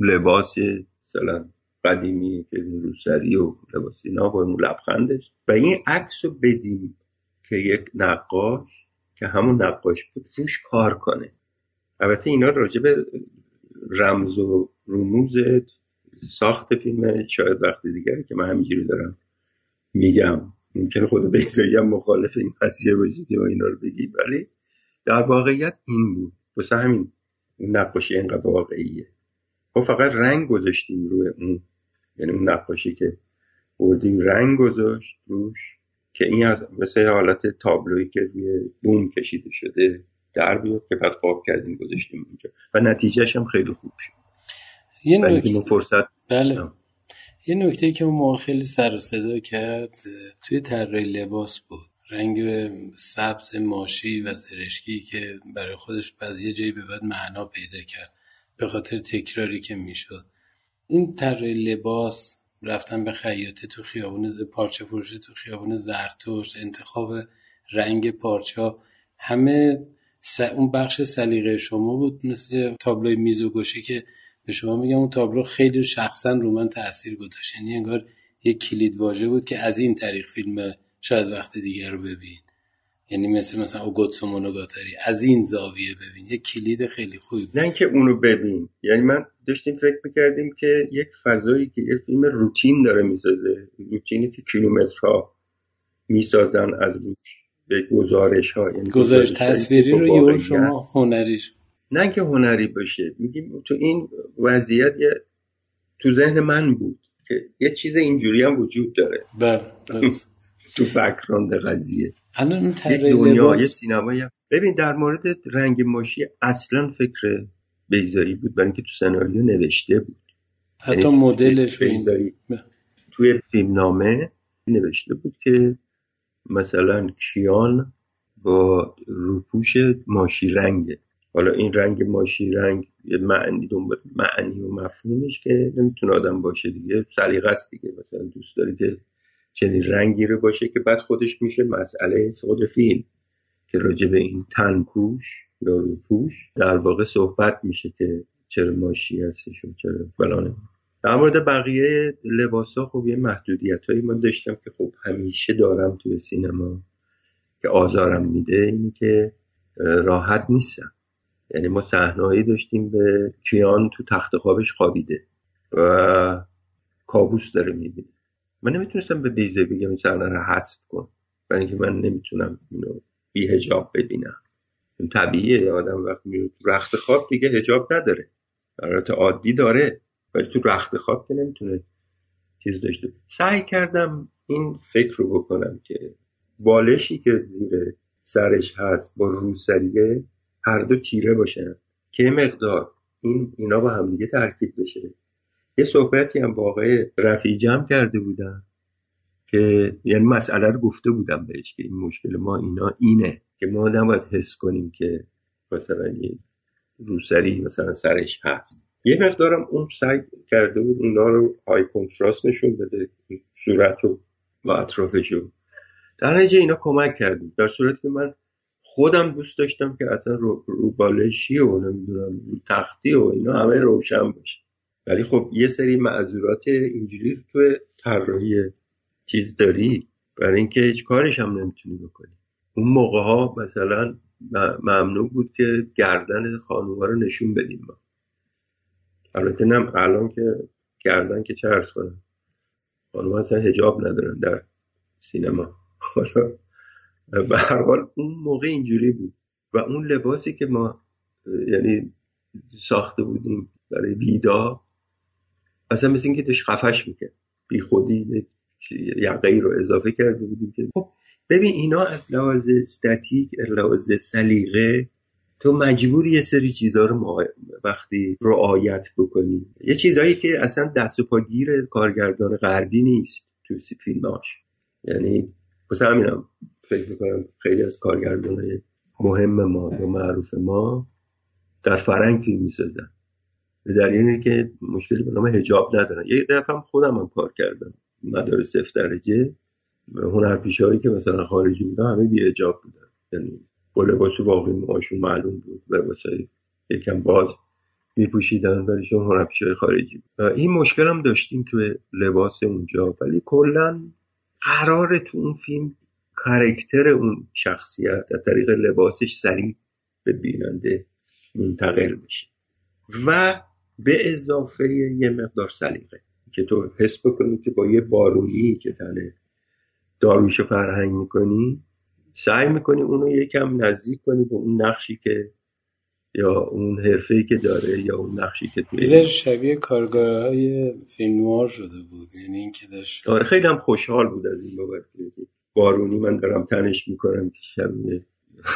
لباس مثلا قدیمی که روسری و لباس اینا با اون لبخندش. و این عکس رو بدیم که یک نقاش که همون نقاش بود روش کار کنه. البته اینا راجع به رمز و رموز ساخت فیلم شاید وقتی دیگره که من همینجوری دارم میگم. ممکنه خود بیزایی هم مخالف این قضیه باشه که ما اینا رو بگیم ولی در واقعیت این بود. واسه همین اون نقاشی اینقدر واقعیه. ما فقط رنگ گذاشتیم روی اون. یعنی اون نقاشی که بردیم رنگ گذاشت روش که این از مثل حالت تابلویی که روی بوم کشیده شده در بیاد که بعد قاب کردیم گذاشتیم اونجا. و نتیجهش هم خیلی خوب شد. یه نکته. فرصت بله. یه نکته که اون خیلی سر و صدا کرد توی طراحی لباس بود. رنگ سبز ماشی و زرشکی که برای خودش بعضی یه جایی به بعد معنا پیدا کرد به خاطر تکراری که می‌شد. این طراحی لباس رفتن به خیاطه تو خیابون پارچه فروشی تو خیابون زرتوش انتخاب رنگ پارچه همه اون بخش سلیقه شما بود مثل تابلوی میزوگوشی که به شما میگم اون تابلو خیلی شخصا رو من تاثیر گذاشت. یعنی انگار یک کلید واژه بود که از این طریق فیلم شاید وقت دیگر رو ببین. یعنی مثل مثلا اوگوتسو مونوگاتاری از این زاویه ببین. یه کلید خیلی خوبی بود. نه اینکه اونو ببین. یعنی من داشتیم فکر می‌کردیم که یک فضایی که یه فیلم روتین داره می‌سازه روتینی که کیلومترها می‌سازن از روش به گزارش ها یعنی گزارش تصویری رو یه شما هنریش نه که هنری باشه میگیم تو این وضعیت یه تو ذهن من بود که یه چیز اینجوری هم وجود داره. بله [laughs] تو بکراند قضیه. الان یک دنیای سینمایی ببین در مورد رنگ ماشی اصلا فکر بیزایی بود برای اینکه تو سناریو نوشته بود. حتی یعنی مدلش بیزایی توی فیلمنامه نوشته بود که مثلا کیان با روپوش ماشی رنگه. حالا این رنگ ماشی رنگ یه معنی دنبال معنی و مفهومش که نمی‌تونه آدم باشه دیگه. سلیقه است دیگه. مثلا دوست داری که چنین رنگی رو باشه که بعد خودش میشه مسئله خود فیلم. که راجع به این تنپوش یا روپوش در واقع صحبت میشه که چرا ماشی هستش و چرا فلانه. در مورد بقیه لباس ها خب یه محدودیت هایی من داشتم که خب همیشه دارم توی سینما که آزارم میده اینی که راحت نیستم. یعنی ما صحنه‌ای داشتیم به کیان تو تخت خوابش خوابیده و کابوس داره می‌بینه. من نمی‌تونستم به بیزه بگم این صحنه رو حذف کن برای اینکه من نمی‌تونم اینو بی هجاب ببینم. این طبیعیه آدم وقتی میره تو رخت خواب دیگه هجاب نداره. حالت عادی داره ولی تو رخت خواب که نمی‌تونه چیز داشته سعی کردم این فکر رو بکنم که بالشی که زیر سرش هست با روسریه هر دو تیره باشن. که مقدار این اینا با هم دیگه ترکیب بشه. یه صحبتی هم واقع رفیع جمع کرده بودم که یعنی مسئله رو گفته بودم بهش که این مشکل ما اینا اینه که ما نباید حس کنیم که مثلا یه روسری مثلا سرش هست. یه مقدارم اون سعی کرده بود اونا رو های کنتراست نشون بده صورت و اطرافش رو. در نتیجه اینا کمک کردیم. در صورتی که من خودم دوست داشتم که اصلا رو, رو بالشی و نمی‌دونم رو تختی و اینا همه روشن باشه. ولی خب یه سری معذورات اینجوری تو طراحی چیز داری برای اینکه هیچ کارش هم نمی‌تونی بکنی. اون موقع ها مثلا ممنوع بود که گردن خانوما رو نشون بدیم ما. البته نم الان که گردن که چه ارز کنم. خانوما اصلا هجاب ندارن در سینما. [laughs] به هر حال اون موقع اینجوری بود و اون لباسی که ما یعنی ساخته بودیم برای ویدا اصلا مثل اینکه داشت خفش می‌کرد. بی خودی یقه رو اضافه کرده بودیم که خب ببین اینا از لحاظ استاتیک لحاظ سلیقه تو مجبور یه سری چیزها رو وقتی رعایت بکنی. یه چیزهایی که اصلا دست و پاگیر کارگردان غربی نیست تو فیلماش. یعنی مثلا همینم فکر می‌کنم خیلی از کارگردان مهم ما یا معروف ما در فرنگ فیلم می‌سازن. به دلیل که مشکلی به نام هجاب ندارن. یه دفعه خودم هم کار کردم. مدارس صفر درجه هنرپیشهایی که مثلا خارجی بودن همه بی هجاب بودن. یعنی با لباس واقعی موهاشون معلوم بود. لباسای یکم باز میپوشیدن ولی شما هنرپیشه خارجی بود. این مشکل هم داشتیم توی لباس اونجا. ولی کلا قرار تو اون فیلم کارکتر اون شخصیت از طریق لباسش سریع به بیننده منتقل میشه. و به اضافه یه مقدار سلیقه که تو حس بکنی که با یه بارونی که تنه داروش فرهنگ می‌کنی سعی می‌کنی اونو یکم نزدیک کنی به اون نقشی که یا اون حرفه که داره یا اون نقشی که توی شبیه کارگاه های فیلم شده بود. یعنی این که داشت آره خیلی هم خوشحال بود از این بابت بارونی من دارم تنش می‌کنم که شبیه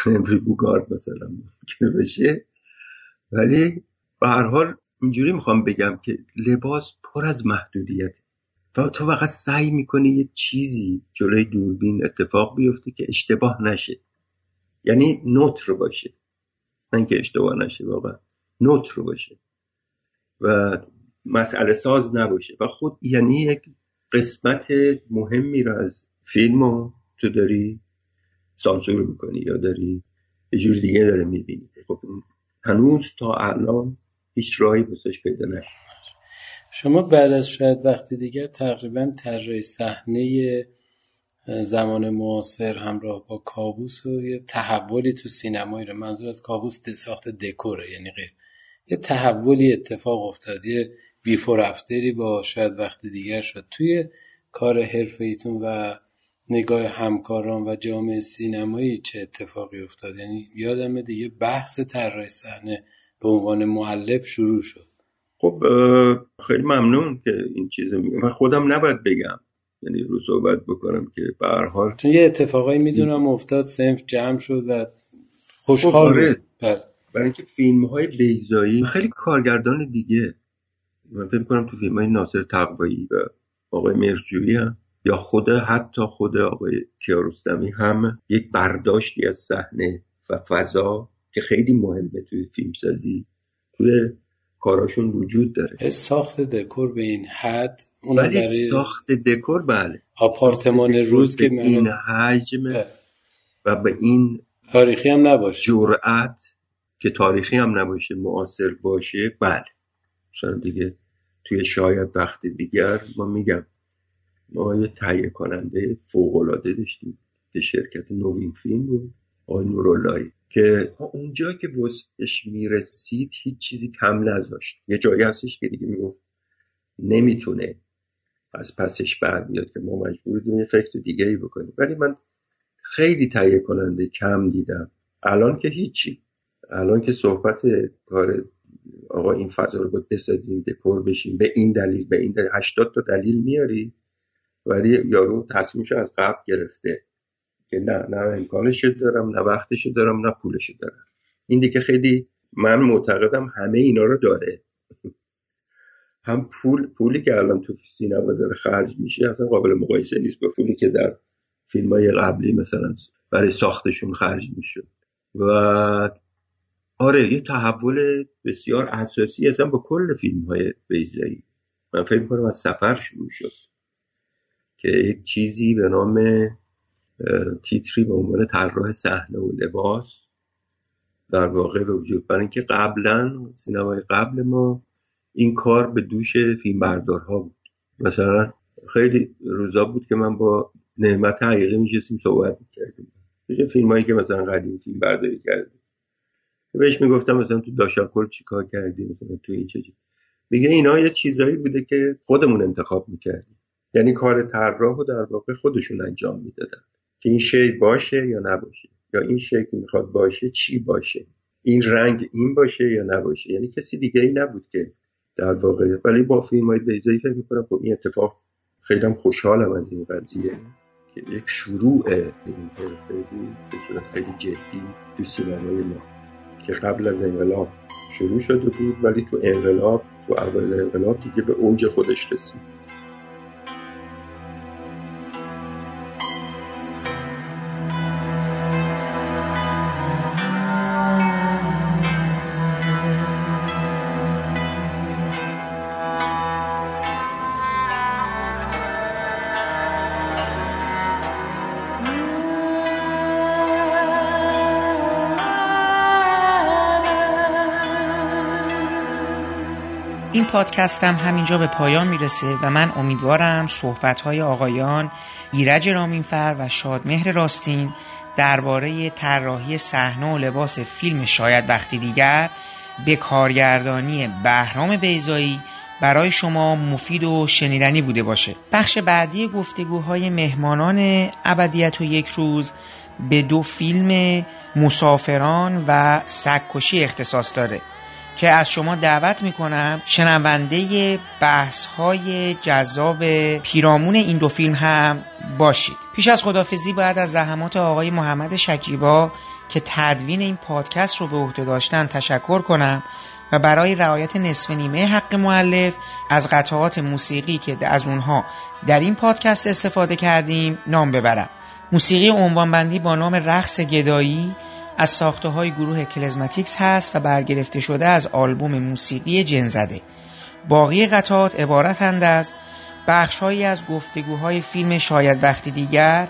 امری بوگارد مثلا که بشه. ولی به هر حال اینجوری می‌خوام بگم که لباس پر از محدودیت. و تو فقط سعی می‌کنی یه چیزی جلوی دوربین اتفاق بیفته که اشتباه نشه. یعنی نوت رو باشه. نه که اشتباه نشه واقعا نوت رو باشه. و مسئله ساز نباشه. و خود یعنی یک قسمت مهمی رو از فیلم رو تو داری سانسور می‌کنی یا داری یه جور دیگه داره می‌بینی؟ خب هنوز تا الان هیچ راهی بسش پیدا نشد. شما بعد از شاید وقتی دیگر تقریبا طراحی صحنه زمان معاصر همراه با کابوس و یه تحولی تو سینمایی رو منظور از کابوس ساخت دکوره یعنی غیر. یه تحولی اتفاق افتاد یه بیفور افتری با شاید وقت دیگر شد. توی کار حرفه و نگاه همکاران و جامعه سینمایی چه اتفاقی افتاد؟ یعنی یادم دیگه بحث طراح صحنه به عنوان معلف شروع شد. خب خیلی ممنون که این چیز میگم من خودم نباید بگم. یعنی رو صحبت بکنم که به هر حال چون یه اتفاقایی می‌دونم افتاد سنف جمع شد و خوشحال خب، آره. بود. بله. برای اینکه فیلم های بیزایی خیلی کارگردان دیگه. من فکر کنم تو فیلم های ناصر تقوایی و آقای مرجویی هم یا خود حتی خود آقای کیارستمی هم یک برداشتی از صحنه و فضا که خیلی مهمه توی فیلمسازی توی کاراشون وجود داره. ساخت دکور به این حد اون ولی برای ساخت دکور بله. آپارتمان روز که این حجم بله. و به این تاریخی هم نباشه. جرأت که تاریخی هم نباشه معاصر باشه بله. مثلا دیگه توی شاید وقت دیگر ما میگم ما یه تهیه کننده فوق العاده داشتیم که شرکت نوین فیلم بود آقای که اونجا که وسعش می‌رسید هیچ چیزی کم نذاشت. یه جایی هستش که دیگه می‌گفت نمی‌تونه از پسش برمیاد که ما مجبور یه فکر دیگه ای بکنیم. ولی من خیلی تهیه کننده کم دیدم. الان که هیچی. الان که صحبت کار آقا این فضا رو بسازیم دکور بشیم به این دلیل به این دلیل 80 تا دلیل میاری؟ ولی یارو تصمیمش از قبل گرفته. که نه نه امکانش دارم نه وقتش دارم نه پولش دارم. این دیگه خیلی من معتقدم همه اینا رو داره. [laughs] هم پول پولی که الان تو سینما داره خرج میشه اصلا قابل مقایسه نیست. با پولی که در فیلم های قبلی مثلا برای ساختشون خرج میشه و آره یه تحول بسیار اساسی اصلا با کل فیلم های بیزایی من فکر کنم از سفر شروع شد. که یک چیزی به نام تیتری به عنوان طراح صحنه و لباس در واقع به وجود برای اینکه قبلا سینمای قبل ما این کار به دوش فیلم بردارها بود. مثلا خیلی روزا بود که من با نعمت حقیقی میشستیم صحبت می‌کردیم. یه فیلم هایی که مثلا قدیم فیلم برداری کردیم. بهش می‌گفتم مثلا تو داشاکل چیکار کردی؟ مثلا تو این چیزی میگه اینا یه چیزایی بوده که خودمون انتخاب می‌کردیم. یعنی کار طراح رو در واقع خودشون انجام می‌دادن. که این شی باشه یا نباشه؟ یا این شی که می‌خواد باشه چی باشه؟ این رنگ این باشه یا نباشه؟ یعنی کسی دیگه ای نبود که در واقع ولی با فیلم های بیزایی فکر می‌کنم خب این اتفاق خیلی خوشحالم از این قضیه که یک شروع این حرفه بود به صورت خیلی جدی تو سینمای ما. که قبل از انقلاب شروع شده بود ولی تو انقلاب تو اول انقلاب دیگه به اوج خودش رسید. پادکستم همینجا به پایان می‌رسه و من امیدوارم صحبتهای آقایان ایرج رامینفر و شادمهر راستین درباره طراحی صحنه و لباس فیلم شاید وقتی دیگر به کارگردانی بهرام بیزایی برای شما مفید و شنیدنی بوده باشه. بخش بعدی گفتگوهای مهمانان ابدیت و یک روز به دو فیلم مسافران و سگکشی اختصاص داره. که از شما دعوت می‌کنم شنونده بحث های جذاب پیرامون این دو فیلم هم باشید. پیش از خدافزی باید از زحمات آقای محمد شکیبا که تدوین این پادکست رو به عهده داشتن تشکر کنم و برای رعایت نصف نیمه حق معلف از قطعات موسیقی که از اونها در این پادکست استفاده کردیم نام ببرم. موسیقی عنوانبندی با نام رقص گدایی از ساخته های گروه کلزماتیکس هست و برگرفته شده از آلبوم موسیقی جنزده. باقی قطعات عبارتند از بخشهایی از گفتگوهای فیلم شاید وقتی دیگر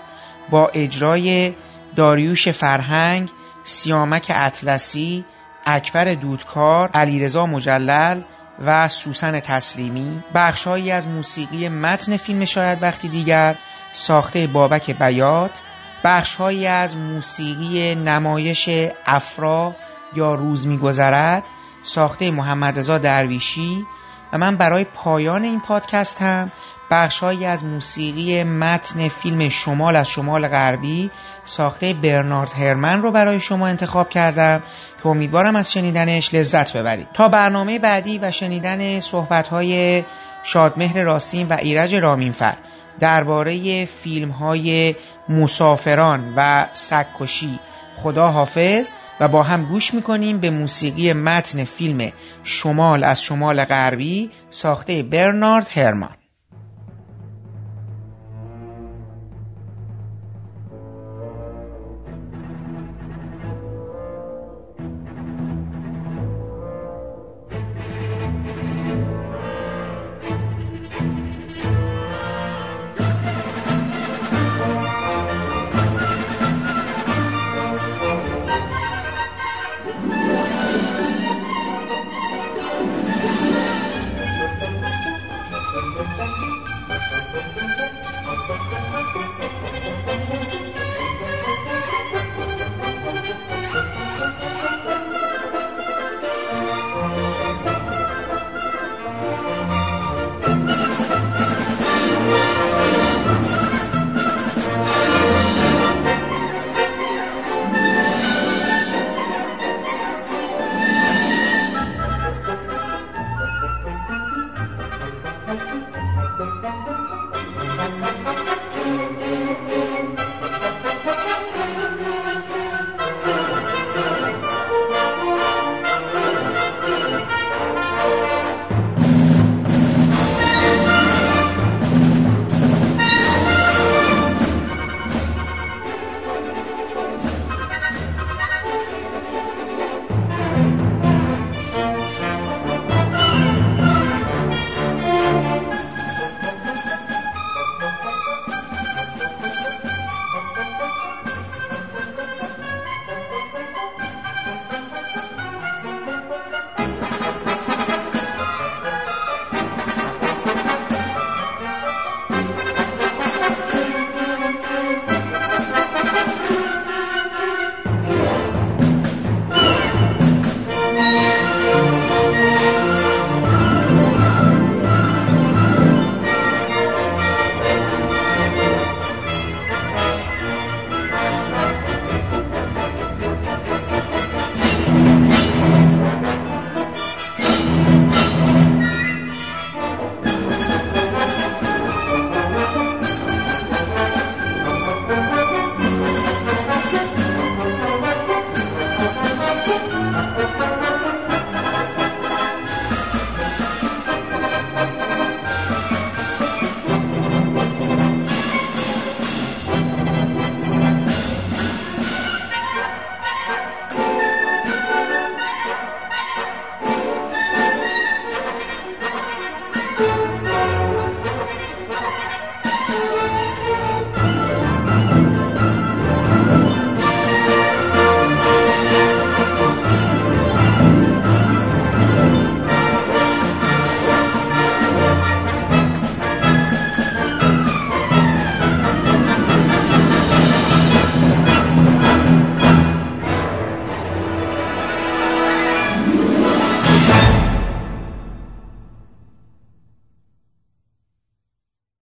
با اجرای داریوش فرهنگ، سیامک اطلسی، اکبر دودکار، علیرضا مجلل و سوسن تسلیمی. بخشهایی از موسیقی متن فیلم شاید وقتی دیگر ساخته بابک بیات بخشهایی از موسیقی نمایش افرا یا روز میگذرد ساخته محمد رضا درویشی و من برای پایان این پادکست هم بخشهایی از موسیقی متن فیلم شمال از شمال غربی ساخته برنارد هرمن رو برای شما انتخاب کردم که امیدوارم از شنیدنش لذت ببرید. تا برنامه بعدی و شنیدن صحبتهای شادمهر راسین و ایرج رامینفر درباره فیلم های مسافران و سکشی خدا حافظ و با هم گوش می‌کنیم به موسیقی متن فیلم شمال از شمال غربی ساخته برنارد هرمان.